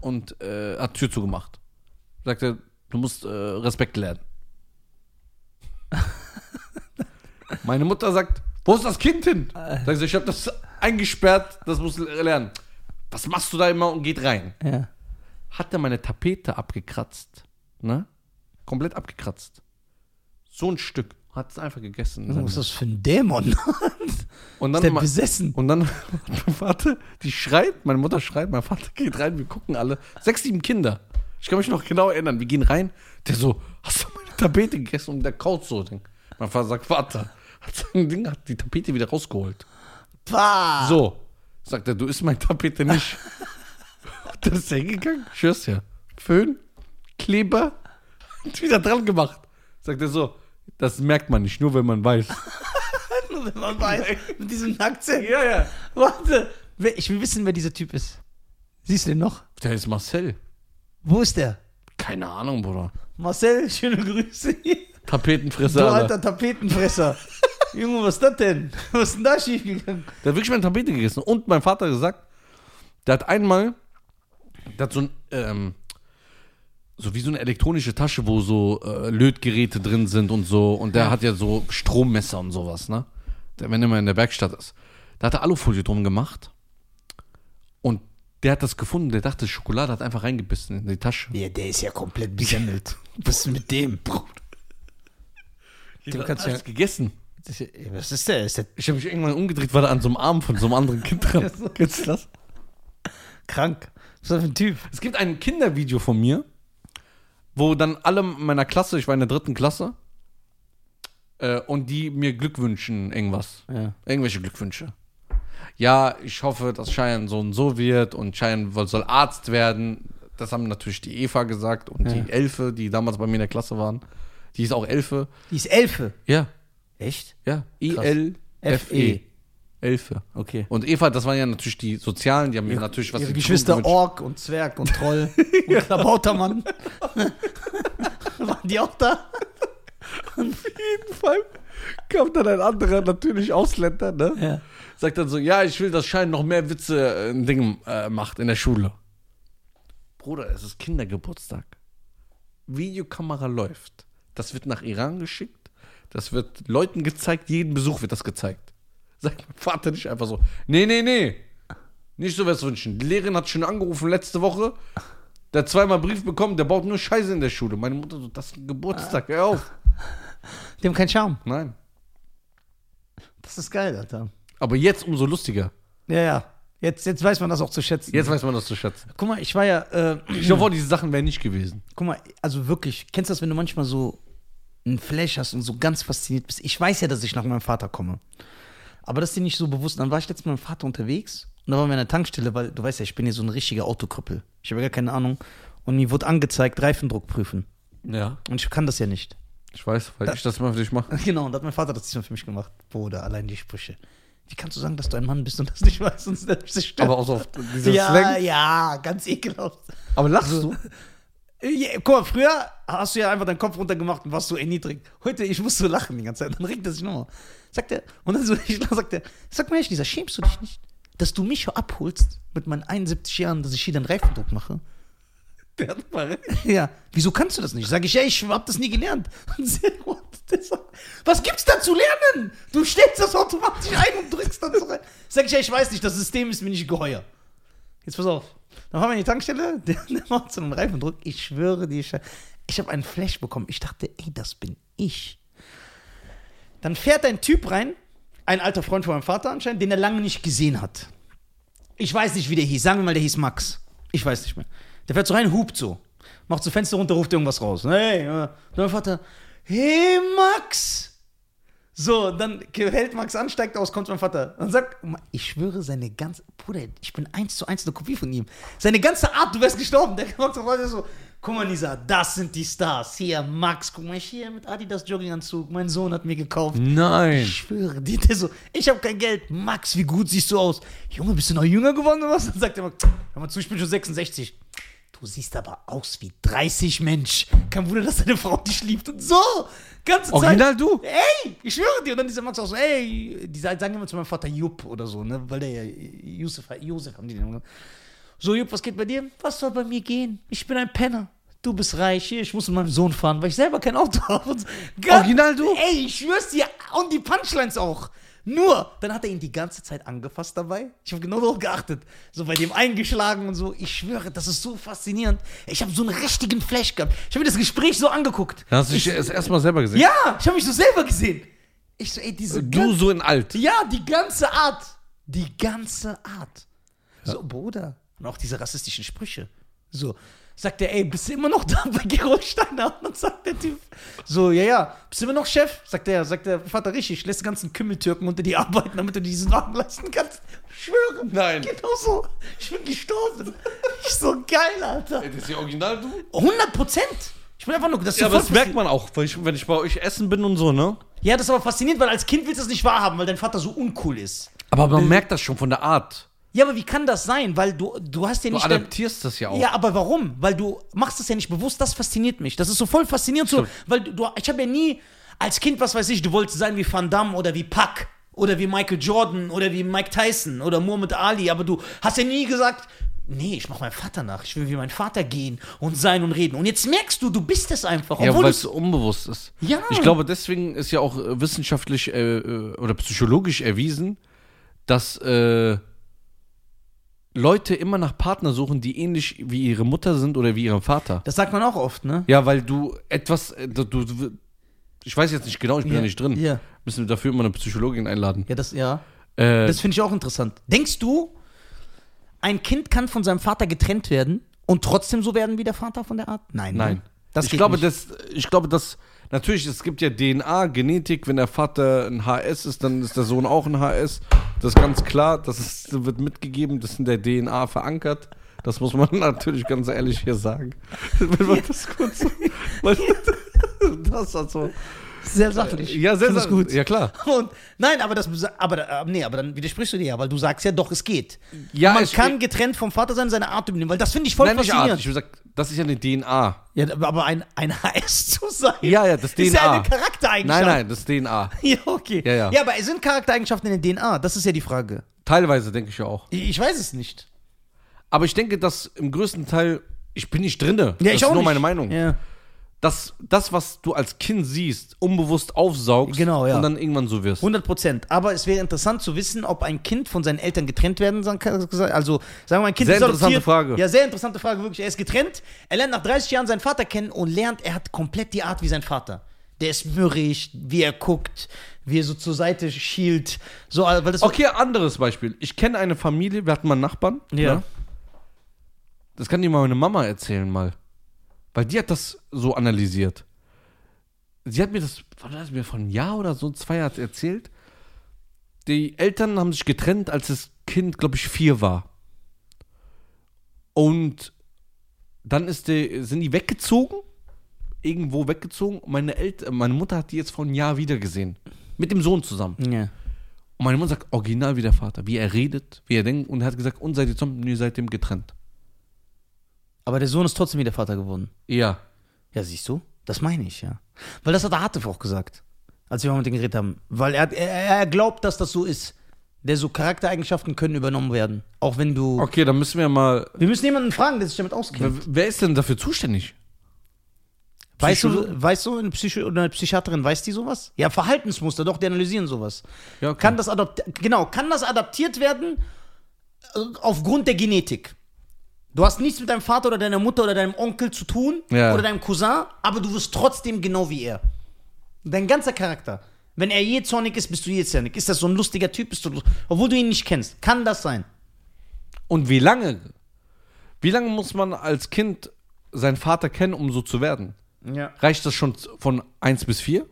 und äh, hat Tür zugemacht. Sagt er, du musst äh, Respekt lernen. [LAUGHS] Meine Mutter sagt, wo ist das Kind hin? Sagt sie, ich habe das eingesperrt, das muss lernen. Was machst du da immer und geht rein? Ja. Hat er meine Tapete abgekratzt, ne? Komplett abgekratzt. So ein Stück. Hat es einfach gegessen. Was ist das für ein Dämon? [LAUGHS] Und Ist dann der ma- besessen? Und dann [LAUGHS] mein Vater, die schreit, meine Mutter schreit, mein Vater geht rein, wir gucken alle. Sechs, sieben Kinder. Ich kann mich noch genau erinnern. Wir gehen rein, der so, hast du meine Tapete gegessen? Und der kaut so. Mein Vater sagt, Vater, hat sein Ding, hat die Tapete wieder rausgeholt. Pah! So, sagt er, du isst meine Tapete nicht. [LAUGHS] Dann ist hingegangen, schwör's ja. Föhn, Kleber, und wieder dran gemacht. Sagt er so, das merkt man nicht, nur wenn man weiß. [LAUGHS] Nur wenn man weiß, [LAUGHS] mit diesem Akzent. Ja, ja. Warte, ich will wissen, wer dieser Typ ist. Siehst du den noch? Der ist Marcel. Wo ist der? Keine Ahnung, Bruder. Marcel, [LAUGHS] schöne Grüße. Tapetenfresser. Du Alter. Tapetenfresser. Junge, was ist das denn? Was ist denn da schiefgegangen? Der hat wirklich meine Tapete gegessen. Und mein Vater hat gesagt, der hat einmal, der hat so ein, ähm, so wie so eine elektronische Tasche, wo so äh, Lötgeräte drin sind und so. Und der hat ja so Strommesser und sowas, ne? Der, wenn er mal in der Werkstatt ist. Da hat er Alufolie drum gemacht. Und der hat das gefunden, der dachte, Schokolade hat einfach reingebissen in die Tasche. Ja, der ist ja komplett besemmelt. [LAUGHS] Was ist mit dem? Dem Der kannst du ja, gegessen. was ist der? Ist der Ich habe mich irgendwann umgedreht, war da an so einem Arm von so einem anderen Kind dran. Kennst du das? Krank? Was ist das für ein Typ? Es gibt ein Kindervideo von mir, wo dann alle meiner Klasse, ich war in der dritten Klasse, äh, und die mir Glück wünschen, irgendwas. Ja. Irgendwelche Glückwünsche. Ja, ich hoffe, dass Cheyenne so und so wird und Cheyenne soll Arzt werden. Das haben natürlich die Eva gesagt und Ja. die Elfe, die damals bei mir in der Klasse waren. Die ist auch Elfe. Die ist Elfe. Ja, Echt? ja. I-L-F-E. F-E. Elfe. Okay. Und Eva, das waren ja natürlich die Sozialen, die haben mir natürlich was Ihre in die Geschwister. Ork und Zwerg und [LAUGHS] Troll und Klabautermann. [LAUGHS] Waren die auch da? jeden Fall kam dann ein anderer, natürlich Ausländer, ne? Ja. Sagt dann so, ja, ich will, dass Schein noch mehr Witze äh, ein Ding äh, macht in der Schule. Bruder, es ist Kindergeburtstag. Videokamera läuft. Das wird nach Iran geschickt. Das wird Leuten gezeigt. Jeden Besuch wird das gezeigt. [LAUGHS] Sagt mein Vater nicht einfach so, nee, nee, nee. Nicht so was wünschen. Die Lehrerin hat schon angerufen letzte Woche. Der hat zweimal Brief bekommen, der baut nur Scheiße in der Schule. Meine Mutter so, das ist ein Geburtstag, hör auf. [LAUGHS] Die haben keinen Charme. Nein. Das ist geil, Alter. Aber jetzt umso lustiger. Ja, ja. Jetzt, jetzt weiß man das auch zu schätzen. Jetzt weiß man das zu schätzen. Guck mal, ich war ja, äh, Ich glaube, diese Sachen wären nicht gewesen. guck mal, also wirklich, kennst du das, wenn du manchmal so einen Flash hast und so ganz fasziniert bist? Ich weiß ja, dass ich nach meinem Vater komme. Aber das ist dir nicht so bewusst. Dann war ich letztens mit meinem Vater unterwegs und da waren wir an der Tankstelle, weil du weißt ja, ich bin hier so ein richtiger Autokrüppel. Ich habe ja gar keine Ahnung. Und mir wurde angezeigt, Reifendruck prüfen. Ja. Und ich kann das ja nicht. Ich weiß, weil ich das immer für dich mache. [LAUGHS] Genau, und da hat mein Vater das diesmal für mich gemacht. Bruder, allein die Sprüche. Wie kannst du sagen, dass du ein Mann bist und das nicht weißt und selbst sich stört? Aber auch so auf diese ja, Slang. ja, ganz ekelhaft. Aber lachst du? Ja, guck mal, früher hast du ja einfach deinen Kopf runtergemacht und warst so erniedrigt. Heute, ich muss so lachen die ganze Zeit. Dann regt er sich nochmal. Sagt er, und dann so, [LAUGHS] ich sagt er, sag mal ehrlich, Lisa, schämst du dich nicht, dass du mich hier abholst mit meinen 71 Jahren, dass ich hier den Reifendruck mache? [LAUGHS] Der hat mal recht. Ja, wieso kannst du das nicht? Sag ich, ja, ich hab das nie gelernt. [LAUGHS] Was gibt's da zu lernen? Du stellst das automatisch ein und drückst dann so rein. Sag ich, ja, ich weiß nicht, das System ist mir nicht geheuer. Jetzt pass auf. Dann fahren wir in die Tankstelle, [LAUGHS] der, macht so einen Reifendruck. Ich schwöre dir, ich, habe einen Flash bekommen. Ich dachte, ey, das bin ich. Dann fährt ein Typ rein, ein alter Freund von meinem Vater anscheinend, den er lange nicht gesehen hat. Ich weiß nicht, wie der hieß. Sagen wir mal, der hieß Max. Ich weiß nicht mehr. Der fährt so rein, hupt so. Macht so Fenster runter, ruft irgendwas raus. Hey, äh, dann mein Vater, hey Max, So, dann hält Max an, steigt aus, kommt mein Vater. Und sagt, ich schwöre, seine ganze, Bruder, ich bin eins zu eins eine Kopie von ihm. Seine ganze Art, du wärst gestorben. Der kommt so, guck mal, Nisa, das sind die Stars. Hier, Max, guck mal, hier mit Adidas Jogginganzug. Mein Sohn hat mir gekauft. Nein. Ich schwöre, die, der so, ich habe kein Geld. Max, wie gut siehst du aus? Junge, bist du noch jünger geworden oder was? Dann sagt er mal, hör mal zu, ich bin schon 66. Du siehst aber aus wie 30 Mensch. Kein Wunder, dass deine Frau dich liebt und so. Ganze Zeit. Original du? Ey, ich schwöre dir. Und dann dieser Max auch so, ey, die sagen immer zu meinem Vater Jupp oder so, ne? Weil der ja Josef, Josef haben die den So, Jupp, was geht bei dir? Was soll bei mir gehen? Ich bin ein Penner. Du bist reich, hier, ich muss mit meinem Sohn fahren, weil ich selber kein Auto [LAUGHS] habe. Original du? Ey, ich schwör's dir. Und die Punchlines auch. Nur, dann hat er ihn die ganze Zeit angefasst dabei. Ich habe genau darauf geachtet. So bei dem eingeschlagen und so. Ich schwöre, das ist so faszinierend. Ich habe so einen richtigen Flash gehabt. Ich habe mir das Gespräch so angeguckt. Da hast du dich das erstmal selber gesehen? Ja, ich habe mich so selber gesehen. Ich so, ey, diese. Du so in alt. Ja, die ganze Art. Die ganze Art. So, Bruder. Und auch diese rassistischen Sprüche. So. Sagt er, ey, bist du immer noch [LAUGHS] da bei Gero Steiner? Und dann sagt der Typ, so, ja, ja, bist du immer noch Chef? Sagt er, sagt der Vater, richtig, lässt die ganzen Kümmeltürken unter die arbeiten, damit du diesen Wagen leisten kannst. Ich schwöre. Nein. Genau so. Ich bin gestorben. Ich so geil, Alter. Das ist ja original du? 100 Prozent. Ich bin einfach nur, das Ja, aber das merkt man auch, ich, wenn ich bei euch essen bin und so, ne? Ja, das ist aber faszinierend, weil als Kind willst du das nicht wahrhaben, weil dein Vater so uncool ist. Aber man merkt das schon von der Art. Ja, aber wie kann das sein? Weil du, du hast ja Du nicht. dein- adaptierst das ja auch. Ja, aber warum? Weil du machst es ja nicht bewusst, das fasziniert mich. Das ist so voll faszinierend. So, weil du, du, ich habe ja nie als Kind, was weiß ich, du wolltest sein wie Van Damme oder wie Puck oder wie Michael Jordan oder wie Mike Tyson oder Muhammad Ali, aber du hast ja nie gesagt, nee, ich mach meinem Vater nach, ich will wie mein Vater gehen und sein und reden. Und jetzt merkst du, du bist es einfach. Ja, Obwohl weil du's- es unbewusst ist. Ja. Ich glaube, deswegen ist ja auch äh, wissenschaftlich äh, äh, oder psychologisch erwiesen, dass äh, Leute immer nach Partner suchen, die ähnlich wie ihre Mutter sind oder wie ihren Vater. das sagt man auch oft, ne? Ja, weil du etwas, äh, du, du, ich weiß jetzt nicht genau, ich bin Ja. da nicht drin. Ja. Müssen wir dafür immer eine Psychologin einladen. Ja, das, ja. Äh, Das finde ich auch interessant. Denkst du, ein Kind kann von seinem Vater getrennt werden und trotzdem so werden wie der Vater von der Art? Nein. ne? Nein. Das ich glaube, nicht. das, ich glaube, dass natürlich es gibt ja DNA, Genetik. Wenn der Vater ein HS ist, dann ist der Sohn auch ein HS. Das ist ganz klar. Das ist, wird mitgegeben. Das ist in der DNA verankert. Das muss man [LAUGHS] natürlich ganz ehrlich hier sagen. [LAUGHS] Wenn man das kurz, [LAUGHS] das hat so. Sehr sachlich. Ja, sehr, es gut. Ja klar. Und, nein, aber das, aber, äh, nee, aber dann widersprichst du dir ja, weil du sagst ja doch, es geht. Ja, Man kann getrennt vom Vater sein, seine Art übernehmen, weil das finde ich voll Nein, nicht Art. faszinierend. Ich gesagt, das ist ja eine DNA. Ja, aber ein, ein HS zu sein. Ja, ja, das Ist ja DNA. eine Charaktereigenschaft. Nein, nein, das ist DNA. [LAUGHS] Ja, okay. Ja, ja. ja, aber es sind Charaktereigenschaften in der DNA, das ist ja die Frage. Teilweise denke ich ja auch. Ich, ich weiß es nicht. Aber ich denke, dass im größten Teil, ich bin nicht drinne. Ja, das ich ist auch nur nicht. meine Meinung. Ja. Dass das, was du als Kind siehst, unbewusst aufsaugst Genau, ja. und dann irgendwann so wirst. 100 Prozent. Aber es wäre interessant zu wissen, ob ein Kind von seinen Eltern getrennt werden kann. Also, sagen wir mal, ein Kind Sehr ist interessante adoptiert. Frage. Ja, sehr interessante Frage, wirklich. Er ist getrennt. Er lernt nach 30 Jahren seinen Vater kennen und lernt, er hat komplett die Art wie sein Vater. Der ist mürrisch, wie er guckt, wie er so zur Seite schielt. So, weil das Okay, anderes Beispiel. Ich kenne eine Familie, wir hatten mal einen Nachbarn. Ja. ne? Das kann dir mal meine Mama erzählen mal. Weil die hat das so analysiert. Sie hat mir das, wann hat sie mir von einem Jahr oder so, zwei Jahren erzählt. Die Eltern haben sich getrennt, als das Kind, glaube ich, vier war. Und dann ist die, sind die weggezogen, irgendwo weggezogen. Meine, Eltern, meine Mutter hat die jetzt vor einem Jahr wieder gesehen. Mit dem Sohn zusammen. Ja. Und meine Mutter sagt, original wie der Vater, wie er redet, wie er denkt. Und er hat gesagt, und seid ihr zusammen? Nee, seitdem getrennt. Aber der Sohn ist trotzdem wie der Vater geworden. Ja. Ja, siehst du? Das meine ich, ja. Weil das hat der Hartef auch gesagt, als wir mal mit ihm geredet haben. Weil er, er, er glaubt, dass das so ist. Der so Charaktereigenschaften können übernommen werden. Auch wenn du. Okay, dann müssen wir mal. Wir müssen jemanden fragen, der sich damit auskennt. Wer, wer ist denn dafür zuständig? Weißt du, weißt du, eine, Psycho eine Psychiaterin, weiß die sowas? Ja, Verhaltensmuster, doch, die analysieren sowas. Ja, okay. Kann das genau, kann das adaptiert werden äh, aufgrund der Genetik? Du hast nichts mit deinem Vater oder deiner Mutter oder deinem Onkel zu tun Ja. oder deinem Cousin, aber du wirst trotzdem genau wie er. Dein ganzer Charakter. Wenn er je zornig ist, bist du je zornig. Ist das so ein lustiger Typ, bist du, obwohl du ihn nicht kennst. Kann das sein? Und wie lange? Wie lange muss man als Kind seinen Vater kennen, um so zu werden? Ja. Reicht das schon von 1 bis 4?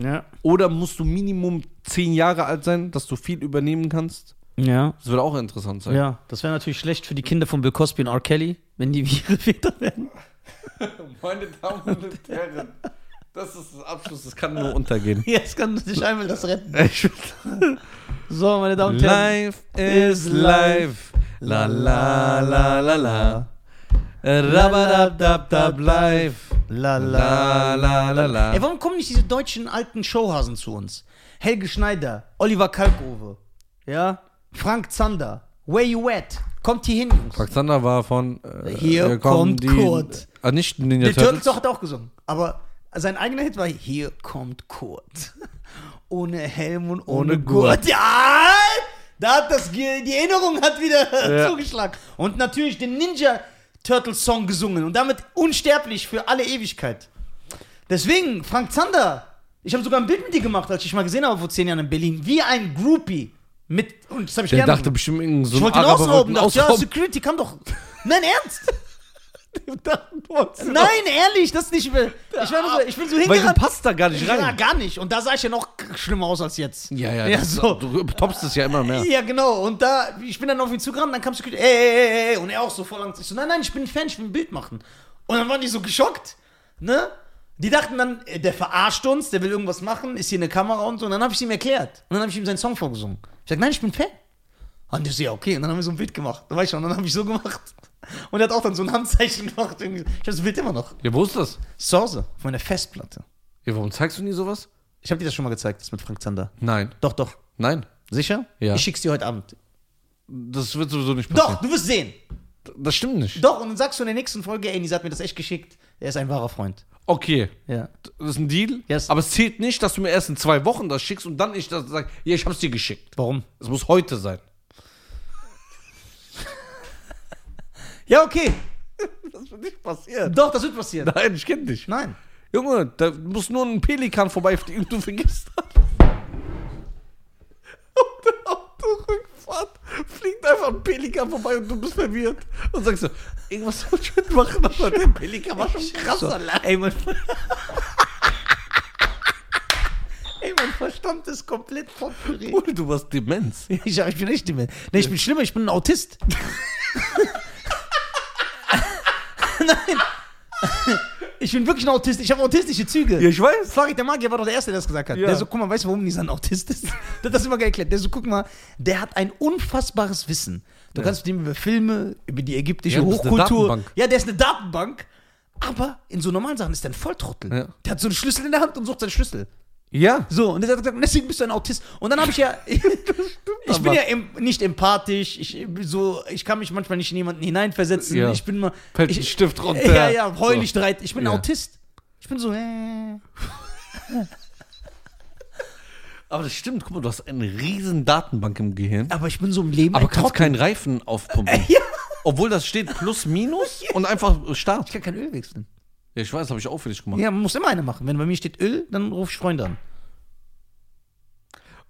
Ja. Oder musst du Minimum zehn Jahre alt sein, dass du viel übernehmen kannst? Ja. Das würde auch interessant sein. Ja, das wäre natürlich schlecht für die Kinder von Bill Cosby und R. Kelly, wenn die wie ihre Väter werden. [LAUGHS] Meine Damen und Herren, das ist das Abschluss, das kann nur untergehen. [LAUGHS] Jetzt kann sich einmal das retten. [LAUGHS] So, meine Damen und Herren. Life is life. La la la la la. Rabadabdabdab life. La La la la la. Ey, warum kommen nicht diese deutschen alten Showhasen zu uns? Helge Schneider, Oliver Kalkofe, ja, Frank Zander, Where You At? Kommt hier hin, Jungs. Alexander war von. Äh, Hier äh, kommt Kurt. Ah, nicht Ninja Der Turtles Turtles. hat auch gesungen. Aber sein eigener Hit war Hier kommt Kurt. [LAUGHS] Ohne Helm und ohne, Ohne Gurt. Gurt. Ja! Da hat das, die Erinnerung hat wieder [LAUGHS] Ja. zugeschlagen. Und natürlich den Ninja Turtles Song gesungen und damit unsterblich für alle Ewigkeit. Deswegen, Frank Zander, ich habe sogar ein Bild mit dir gemacht, als ich mal gesehen habe vor zehn Jahren in Berlin, wie ein Groupie. Mit, und das habe ich Der gerne dachte bestimmt irgend so ich ein wollte ihn Araber ausrauben. Dachte, ja, ausrauben. Security kann doch. Nein, ernst? [LAUGHS] Nein, ehrlich, das ist nicht. Ich, meine so, ich bin so weil du hingerannt. passt da gar nicht Ja, rein. gar nicht. Und da sah ich ja noch schlimmer aus als jetzt. Ja, ja, Ja, das, so. du toppst es ja immer mehr. Ja, genau. Und da, ich bin dann auf ihn zugerannt, dann kam Security, ey, ey, ey, ey. Und er auch so voll Angst. Ich so, nein, nein, ich bin ein Fan, ich will ein Bild machen. Und dann waren die so geschockt, ne? Die dachten dann, äh, der verarscht uns, der will irgendwas machen, ist hier eine Kamera und so. Und dann habe ich ihm erklärt. Und dann habe ich ihm seinen Song vorgesungen. Ich sag, nein, ich bin Fan. Und ich so, ja, okay. Und dann haben wir so ein Bild gemacht. Da war ich schon. Und dann habe ich so gemacht. [LAUGHS] Und er hat auch dann so ein Handzeichen gemacht. Ich habe das Bild immer noch. Ja, wo ist das? Zu Hause, auf meiner Festplatte. Ja, warum zeigst du nie sowas? Ich habe dir das schon mal gezeigt, das mit Frank Zander. Nein. Doch, doch. Nein. Sicher? Ja. Ich schick's dir heute Abend. Das wird sowieso nicht passieren. Doch, du wirst sehen. Das stimmt nicht. Doch, und dann sagst du in der nächsten Folge, ey, Nisa hat mir das echt geschickt. Er ist ein wahrer Freund. Okay. Ja. Das ist ein Deal. Yes. Aber es zählt nicht, dass du mir erst in zwei Wochen das schickst und dann ich das sage, ja, ich hab's dir geschickt. Warum? Es muss heute sein. [LAUGHS] Ja, okay. [LAUGHS] Das wird nicht passieren. Doch, das wird passieren. Nein, ich kenn dich. Nein. Junge, da muss nur ein Pelikan vorbeifliegen [LAUGHS] und du vergisst das. Auf der Autorückfahrt fliegt einfach ein Pelikan vorbei und du bist verwirrt. Und sagst so, irgendwas soll ich heute machen, aber der Pelikan war schon krass. So, ey, mein, [LAUGHS] ey, mein Verstand ist komplett potpourri. Oder du warst Demenz. [LAUGHS] Ich, ich bin echt nicht mehr. Nee, ich bin schlimmer, ich bin ein Autist. [LAUGHS] Nein. Ich bin wirklich ein Autist. Ich habe autistische Züge. Ja, ich weiß. Farid der Magier war doch der Erste, der das gesagt hat. Ja. Der so, guck mal, weißt du, warum dieser ein Autist ist? [LAUGHS] Der hat das immer erklärt. Der so, guck mal, der hat ein unfassbares Wissen. Du Ja. kannst mit ihm über Filme, über die ägyptische Ja, Hochkultur. Ja, der ist eine Datenbank. Aber in so normalen Sachen ist der ein Volltrottel. Der hat so einen Schlüssel in der Hand und sucht seinen Schlüssel. Ja. So, und der hat gesagt, deswegen bist du ein Autist. Und dann habe ich ja. [LAUGHS] [LAUGHS] ich bin aber. ja em, nicht empathisch. Ich, so, ich kann mich manchmal nicht in jemanden hineinversetzen. Ja. Ich bin mal. Fällt ich, ein Stift [LAUGHS] runter. Ja, ja, heul ich So. dreit. Ich bin Ja. Autist. Ich bin so, äh. Aber das stimmt, guck mal, du hast eine riesen Datenbank im Gehirn. Aber ich bin so im Leben. Aber kannst keinen Reifen aufpumpen. Ja. Obwohl das steht plus minus und einfach Start. Ich kann kein Öl wechseln. Ja, ich weiß, habe ich auch für dich gemacht. Ja, man muss immer eine machen. Wenn bei mir steht Öl, dann ruf ich Freunde an.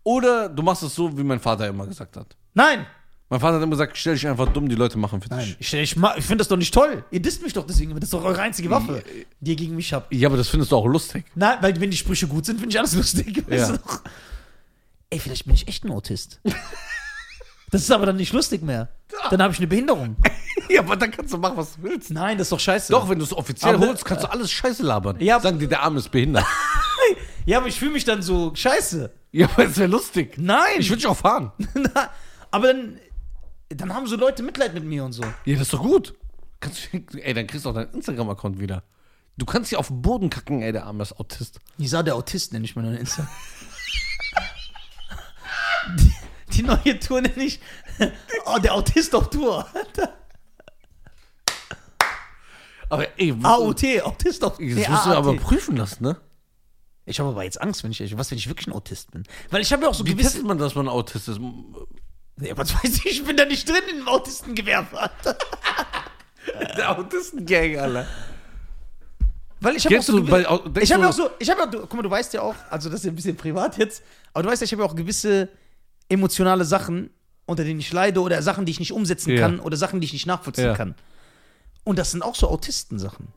Oder du machst es so, wie mein Vater immer gesagt hat. Nein! Mein Vater hat immer gesagt, stell dich einfach dumm, die Leute machen für Nein. dich. Ich, ich, ma- ich finde das doch nicht toll. Ihr disst mich doch deswegen. Das ist doch eure einzige Waffe, die ihr gegen mich habt. Ja, aber das findest du auch lustig. Nein, weil wenn die Sprüche gut sind, finde ich alles lustig. Weißt du doch? Ey, vielleicht bin ich echt ein Autist. [LAUGHS] Das ist aber dann nicht lustig mehr. Dann habe ich eine Behinderung. [LAUGHS] Ja, aber dann kannst du machen, was du willst. Nein, das ist doch scheiße. Doch, wenn du es offiziell Aber- holst, kannst du alles scheiße labern. Ja. Sagen die, der Arm ist behindert. [LAUGHS] Ja, aber ich fühle mich dann so scheiße. Ja, aber es wäre lustig. Nein. Ich würde dich auch fahren. [LAUGHS] Na, aber dann, dann haben so Leute Mitleid mit mir und so. Ja, das ist doch gut. Kannst du, ey, dann kriegst du auch deinen Instagram-Account wieder. Du kannst hier auf den Boden kacken, ey, der Arm ist Autist. Nisa, der Autist nenne ich meinen Insta. [LAUGHS] die, die neue Tour nenne ich [LAUGHS] oh, der Autist auf Tour. Aber ey, AOT, Autist auf das nee, musst du aber prüfen lassen, ne? Ich habe aber jetzt Angst, wenn ich, was, wenn ich wirklich ein Autist bin. Weil ich habe ja auch so Wie gewisse. testet man, dass man Autist ist? Ja, was weiß ich, ich bin da nicht drin in dem Autistengewerbe. [LAUGHS] Der Autistengang, Alter. Weil ich habe auch so. du bei- ich habe auch so. Ich habe ja, du, guck mal, du weißt ja auch, also das ist ja ein bisschen privat jetzt, aber du weißt ja, ich habe ja auch gewisse emotionale Sachen, unter denen ich leide oder Sachen, die ich nicht umsetzen Ja. kann oder Sachen, die ich nicht nachvollziehen Ja. kann. Und das sind auch so Autistensachen.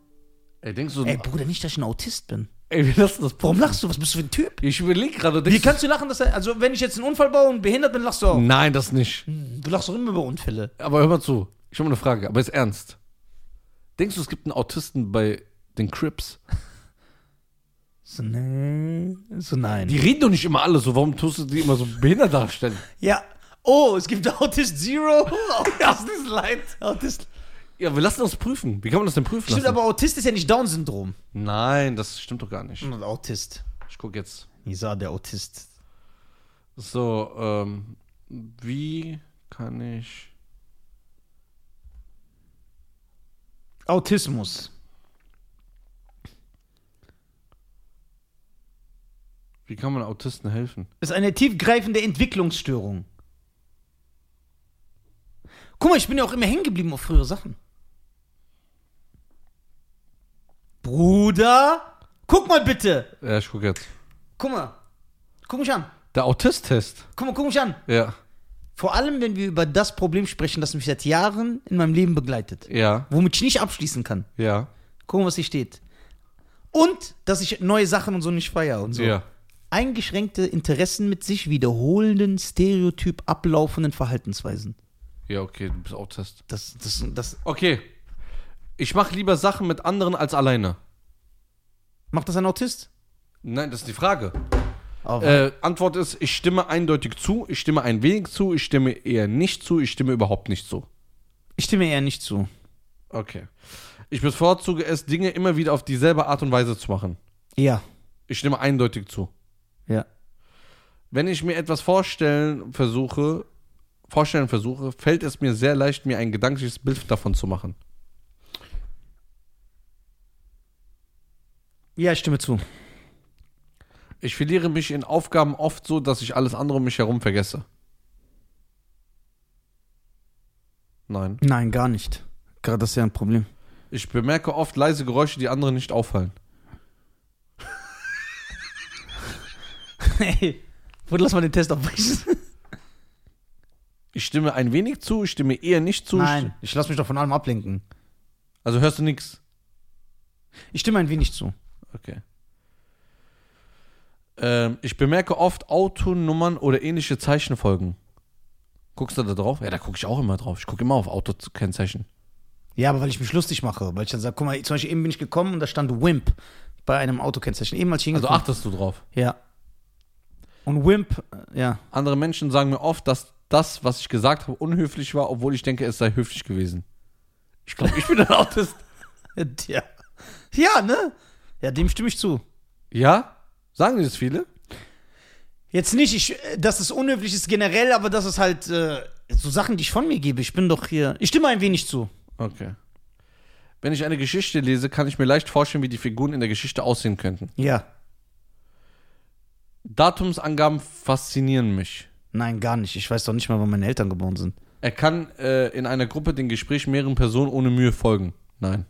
Ey, denkst du, Ey, Bruder, nicht, dass ich ein Autist bin. Ey, wir lassen das Warum lachst du? Was bist du für ein Typ? Ich überlege gerade. Wie kannst du lachen, dass er, also wenn ich jetzt einen Unfall baue und behindert bin, lachst du auch. Nein, das nicht. Du lachst doch immer über Unfälle. Aber hör mal zu. Ich habe mal eine Frage, aber ist ernst. Denkst du, es gibt einen Autisten bei den Crips? [LAUGHS] So, nee. So, nein. Die reden doch nicht immer alle so. Warum tust du die immer so behindert darstellen? ja. Oh, es gibt Autist Zero. [LAUGHS] Autist Light. Autist. Ja, wir lassen das prüfen. Wie kann man das denn prüfen Stimmt, lassen? aber Autist ist ja nicht Down-Syndrom. Nein, das stimmt doch gar nicht. Und Autist. Ich guck jetzt. Isa, der Autist. So, ähm, wie kann ich. Autismus. Wie kann man Autisten helfen? Ist eine tiefgreifende Entwicklungsstörung. Guck mal, ich bin ja auch immer hängen geblieben auf frühere Sachen. Bruder, guck mal bitte. Ja, ich guck jetzt. Guck mal. Guck mich an. Der Autist-Test. Guck mal, guck mich an. Ja. Vor allem, wenn wir über das Problem sprechen, das mich seit Jahren in meinem Leben begleitet. Ja. Womit ich nicht abschließen kann. Ja. Guck mal, was hier steht. Und, dass ich neue Sachen und so nicht feiere und so. Ja. Eingeschränkte Interessen mit sich wiederholenden, stereotyp ablaufenden Verhaltensweisen. Ja, okay, du bist Autist. Das, das, das, Okay. Ich mache lieber Sachen mit anderen als alleine. macht das ein Autist? Nein, das ist die Frage. Äh, Antwort ist, ich stimme eindeutig zu, ich stimme ein wenig zu, ich stimme eher nicht zu, ich stimme überhaupt nicht zu. ich stimme eher nicht zu. Okay. Ich bevorzuge es, Dinge immer wieder auf dieselbe Art und Weise zu machen. Ja. Ich stimme eindeutig zu. Ja. Wenn ich mir etwas vorstellen versuche, vorstellen versuche, fällt es mir sehr leicht, mir ein gedankliches Bild davon zu machen. Ja, ich stimme zu. Ich verliere mich in Aufgaben oft so, dass ich alles andere um mich herum vergesse. Nein. Nein, gar nicht. Gerade das ist ja ein Problem. Ich bemerke oft leise Geräusche, die anderen nicht auffallen. [LAUGHS] Hey, Bruder, lass mal den Test abbrechen. Ich stimme ein wenig zu, ich stimme eher nicht zu. Nein, ich lass mich doch von allem ablenken. Also hörst du nichts. Ich stimme ein wenig zu. Okay. Ähm, ich bemerke oft Autonummern oder ähnliche Zeichenfolgen. Guckst du da drauf? Ja, da gucke ich auch immer drauf. Ich gucke immer auf Autokennzeichen. Ja, aber weil ich mich lustig mache. Weil ich dann sage, guck mal, zum Beispiel eben bin ich gekommen und da stand Wimp bei einem Autokennzeichen. Eben als ich Also hingekommen achtest du drauf. Ja. Und Wimp, äh, ja. Andere Menschen sagen mir oft, dass das, was ich gesagt habe, unhöflich war, obwohl ich denke, es sei höflich gewesen. Ich glaube, ich bin ein [LAUGHS] Autist. Ja. Ja, ne? Ja, dem stimme ich zu. Ja? Sagen das viele? Jetzt nicht, ich, äh, dass es unhöflich ist generell, aber das ist halt äh, so Sachen, die ich von mir gebe. Ich bin doch hier. Ich stimme ein wenig zu. Okay. Wenn ich eine Geschichte lese, kann ich mir leicht vorstellen, wie die Figuren in der Geschichte aussehen könnten. Ja. Datumsangaben faszinieren mich. Nein, gar nicht. Ich weiß doch nicht mal, wann meine Eltern geboren sind. Er kann äh, in einer Gruppe den Gespräch mehreren Personen ohne Mühe folgen. Nein.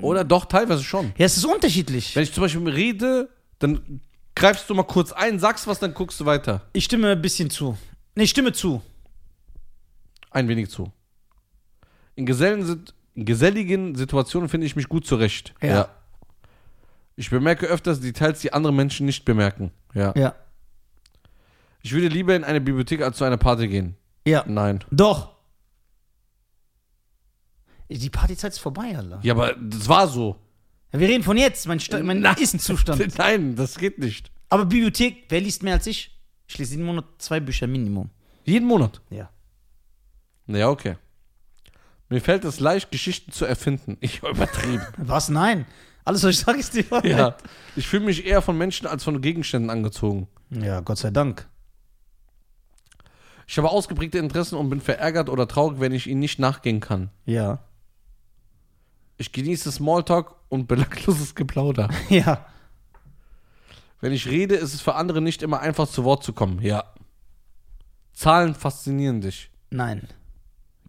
Oder doch, teilweise schon. Ja, es ist unterschiedlich. Wenn ich zum Beispiel rede, dann greifst du mal kurz ein, sagst was, dann guckst du weiter. Ich stimme ein bisschen zu. Nee, ich stimme zu. Ein wenig zu. In, Gesellen, in geselligen Situationen finde ich mich gut zurecht. Ja. Ich bemerke öfters Details, die andere Menschen nicht bemerken. Ja. Ja. Ich würde lieber in eine Bibliothek als zu einer Party gehen. Ja. Nein. Doch. Die Partyzeit ist vorbei, Alter. Ja, aber das war so. Ja, wir reden von jetzt, mein, Sta mein Nein. Ist-Zustand. [LAUGHS] Nein, das geht nicht. Aber Bibliothek, wer liest mehr als ich? Ich lese jeden Monat zwei Bücher Minimum. Jeden Monat. Ja. Ja, okay. Mir fällt es leicht, Geschichten zu erfinden. Ich übertrieben. [LAUGHS] Was? Nein. Alles, was ich sage, ist die Wahrheit. ja. Ich fühle mich eher von Menschen als von Gegenständen angezogen. Ja, Gott sei Dank. Ich habe ausgeprägte Interessen und bin verärgert oder traurig, wenn ich ihnen nicht nachgehen kann. Ja. Ich genieße Smalltalk und belangloses Geplauder. [LAUGHS] Ja. Wenn ich rede, ist es für andere nicht immer einfach zu Wort zu kommen. Ja. Zahlen faszinieren dich. Nein.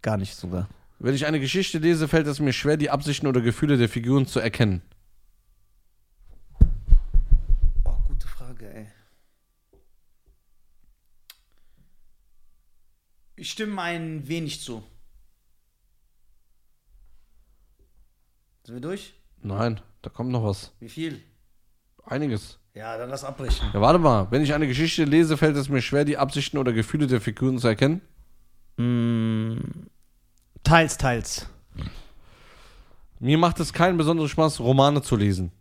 Gar nicht sogar. Wenn ich eine Geschichte lese, fällt es mir schwer, die Absichten oder Gefühle der Figuren zu erkennen. Oh, gute Frage, ey. Ich stimme ein wenig zu. Sind wir durch? Nein, Da kommt noch was. Wie viel? Einiges. Ja, dann lass abbrechen. Ja, warte mal. Wenn ich eine Geschichte lese, fällt es mir schwer, die Absichten oder Gefühle der Figuren zu erkennen. Mm, teils, teils. Mir macht es keinen besonderen Spaß, Romane zu lesen.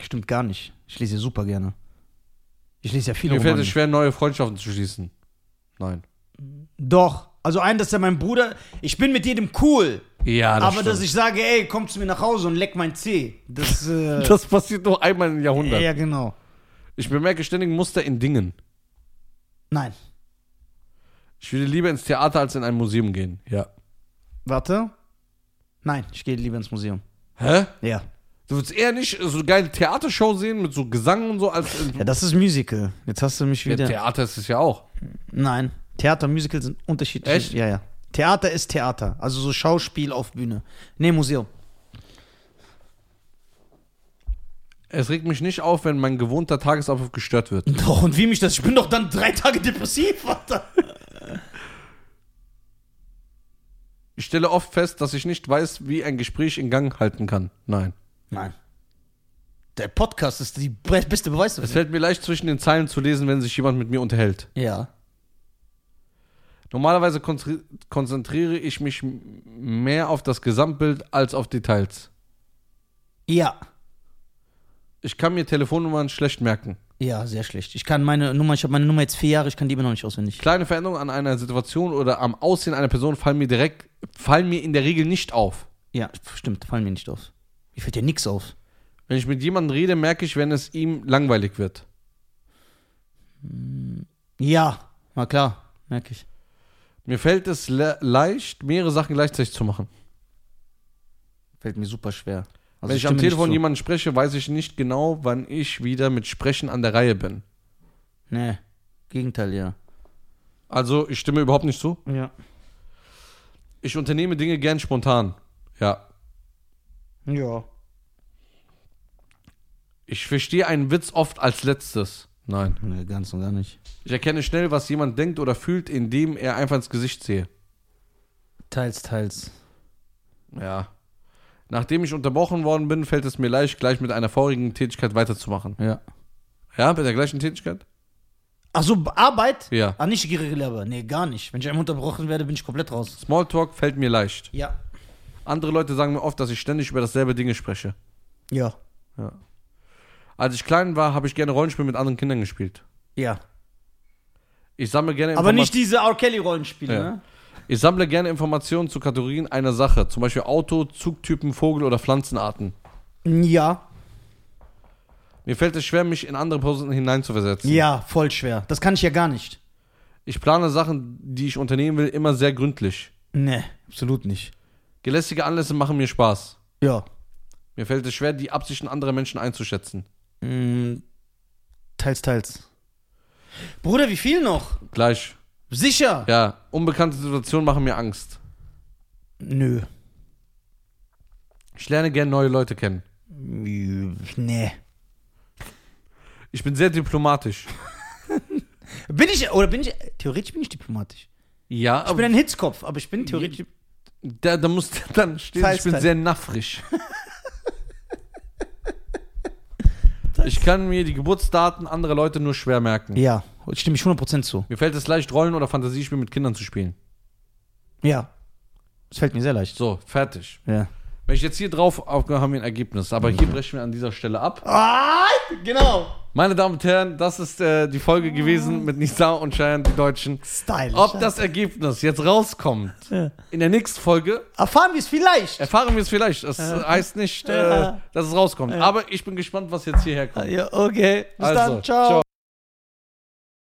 Stimmt gar nicht. Ich lese super gerne. Ich lese ja viele Mir fällt Romane. es schwer, neue Freundschaften zu schließen. Nein. Doch. Also ein, das ist ja mein Bruder. Ich bin mit jedem cool. Ja, aber dass ich sage, ey, komm zu mir nach Hause und leck mein Zeh. Das, äh, [LAUGHS] das passiert nur einmal im Jahrhundert. ja, genau. Ich bemerke ständig Muster in Dingen. Nein. Ich würde lieber ins Theater als in ein Museum gehen. Ja. Warte. Nein, ich gehe lieber ins Museum. Hä? Ja. Du willst eher nicht so eine geile Theatershow sehen mit so Gesang und so als. Ja, das ist Musical. Jetzt hast du mich Ja, wieder. Theater ist es ja auch. Nein. Theater und Musical sind unterschiedlich. Echt? Ja, ja. Theater ist Theater. Also so Schauspiel auf Bühne. Nee, Museum. Es regt mich nicht auf, wenn mein gewohnter Tagesablauf gestört wird. [LAUGHS] Doch, und wie mich das? Ich bin doch dann drei Tage depressiv, Alter. Ich stelle oft fest, dass ich nicht weiß, wie ein Gespräch in Gang halten kann. Nein. Nein. Der Podcast ist die be- beste Beweis Es dafür. fällt mir leicht, zwischen den Zeilen zu lesen, wenn sich jemand mit mir unterhält. Ja. Normalerweise konzentri- konzentriere ich mich mehr auf das Gesamtbild als auf Details. Ja. Ich kann mir Telefonnummern schlecht merken. Ja, sehr schlecht. Ich kann meine Nummer, ich habe meine Nummer jetzt vier Jahre, ich kann die immer noch nicht auswendig. Kleine Veränderungen an einer Situation oder am Aussehen einer Person fallen mir direkt, fallen mir in der Regel nicht auf. Ja, stimmt, fallen mir nicht auf. Mir fällt ja nix auf. Wenn ich mit jemandem rede, merke ich, wenn es ihm langweilig wird. Ja, na klar, merke ich. Mir fällt es le leicht, mehrere Sachen gleichzeitig zu machen. Fällt mir super schwer. Also Wenn ich stimme am Telefon jemanden spreche, weiß ich nicht genau, wann ich wieder mit Sprechen an der Reihe bin. Nee, Gegenteil, ja. Also, ich stimme überhaupt nicht zu. Ja. Ich unternehme Dinge gern spontan. Ja. Ja. Ich verstehe einen Witz oft als letztes. Nein. Nee, ganz und gar nicht. Ich erkenne schnell, was jemand denkt oder fühlt, indem er einfach ins Gesicht sehe. Teils, teils. Ja. Nachdem ich unterbrochen worden bin, fällt es mir leicht, gleich mit einer vorigen Tätigkeit weiterzumachen. Ja. Ja, mit der gleichen Tätigkeit? Ach so, Arbeit? Ja. Ah, nicht Guerilla, nee, gar nicht. Wenn ich einmal unterbrochen werde, bin ich komplett raus. Smalltalk fällt mir leicht. Ja. Andere Leute sagen mir oft, dass ich ständig über dasselbe Dinge spreche. Ja. Als ich klein war, habe ich gerne Rollenspiele mit anderen Kindern gespielt. Ja. Ich sammle gerne Aber nicht diese R. Kelly-Rollenspiele, Ja. ne? Ich sammle gerne Informationen zu Kategorien einer Sache, zum Beispiel Auto, Zugtypen, Vogel oder Pflanzenarten. Ja. Mir fällt es schwer, mich in andere Personen hineinzuversetzen. Ja, voll schwer. Das kann ich ja gar nicht. Ich plane Sachen, die ich unternehmen will, immer sehr gründlich. Nee, absolut nicht. Gelästige Anlässe machen mir Spaß. Ja. Mir fällt es schwer, die Absichten anderer Menschen einzuschätzen. Mm, teils, teils. Bruder, wie viel noch? Gleich. Sicher? Ja, unbekannte Situationen machen mir Angst. Nö. Ich lerne gerne neue Leute kennen. Nee. Ich bin sehr diplomatisch. [LAUGHS] Bin ich, oder bin ich, theoretisch bin ich diplomatisch. Ja, Ich bin ein Hitzkopf, aber ich bin theoretisch. da, da muss [LAUGHS] dann stehen, Teils, ich bin teils. sehr naffrig. [LAUGHS] ich kann mir die Geburtsdaten anderer Leute nur schwer merken. Ja, stimme ich 100% zu. Mir fällt es leicht, Rollen- oder Fantasiespiele mit Kindern zu spielen. Ja. Das fällt mir sehr leicht. So, fertig. Ja. Wenn ich jetzt hier drauf aufgehe, haben wir ein Ergebnis. Aber hier brechen wir an dieser Stelle ab. Ah, genau. Meine Damen und Herren, das ist äh, die Folge gewesen mit Nisa und Cheyenne, die Deutschen. Stylisch. Ob das Ergebnis jetzt rauskommt, Ja. in der nächsten Folge, Erfahren wir es vielleicht. erfahren wir es vielleicht. Das heißt nicht, äh, Ja. dass es rauskommt. Aber ich bin gespannt, was jetzt hierher kommt. Ja, okay. Bis Also, dann. Ciao. ciao.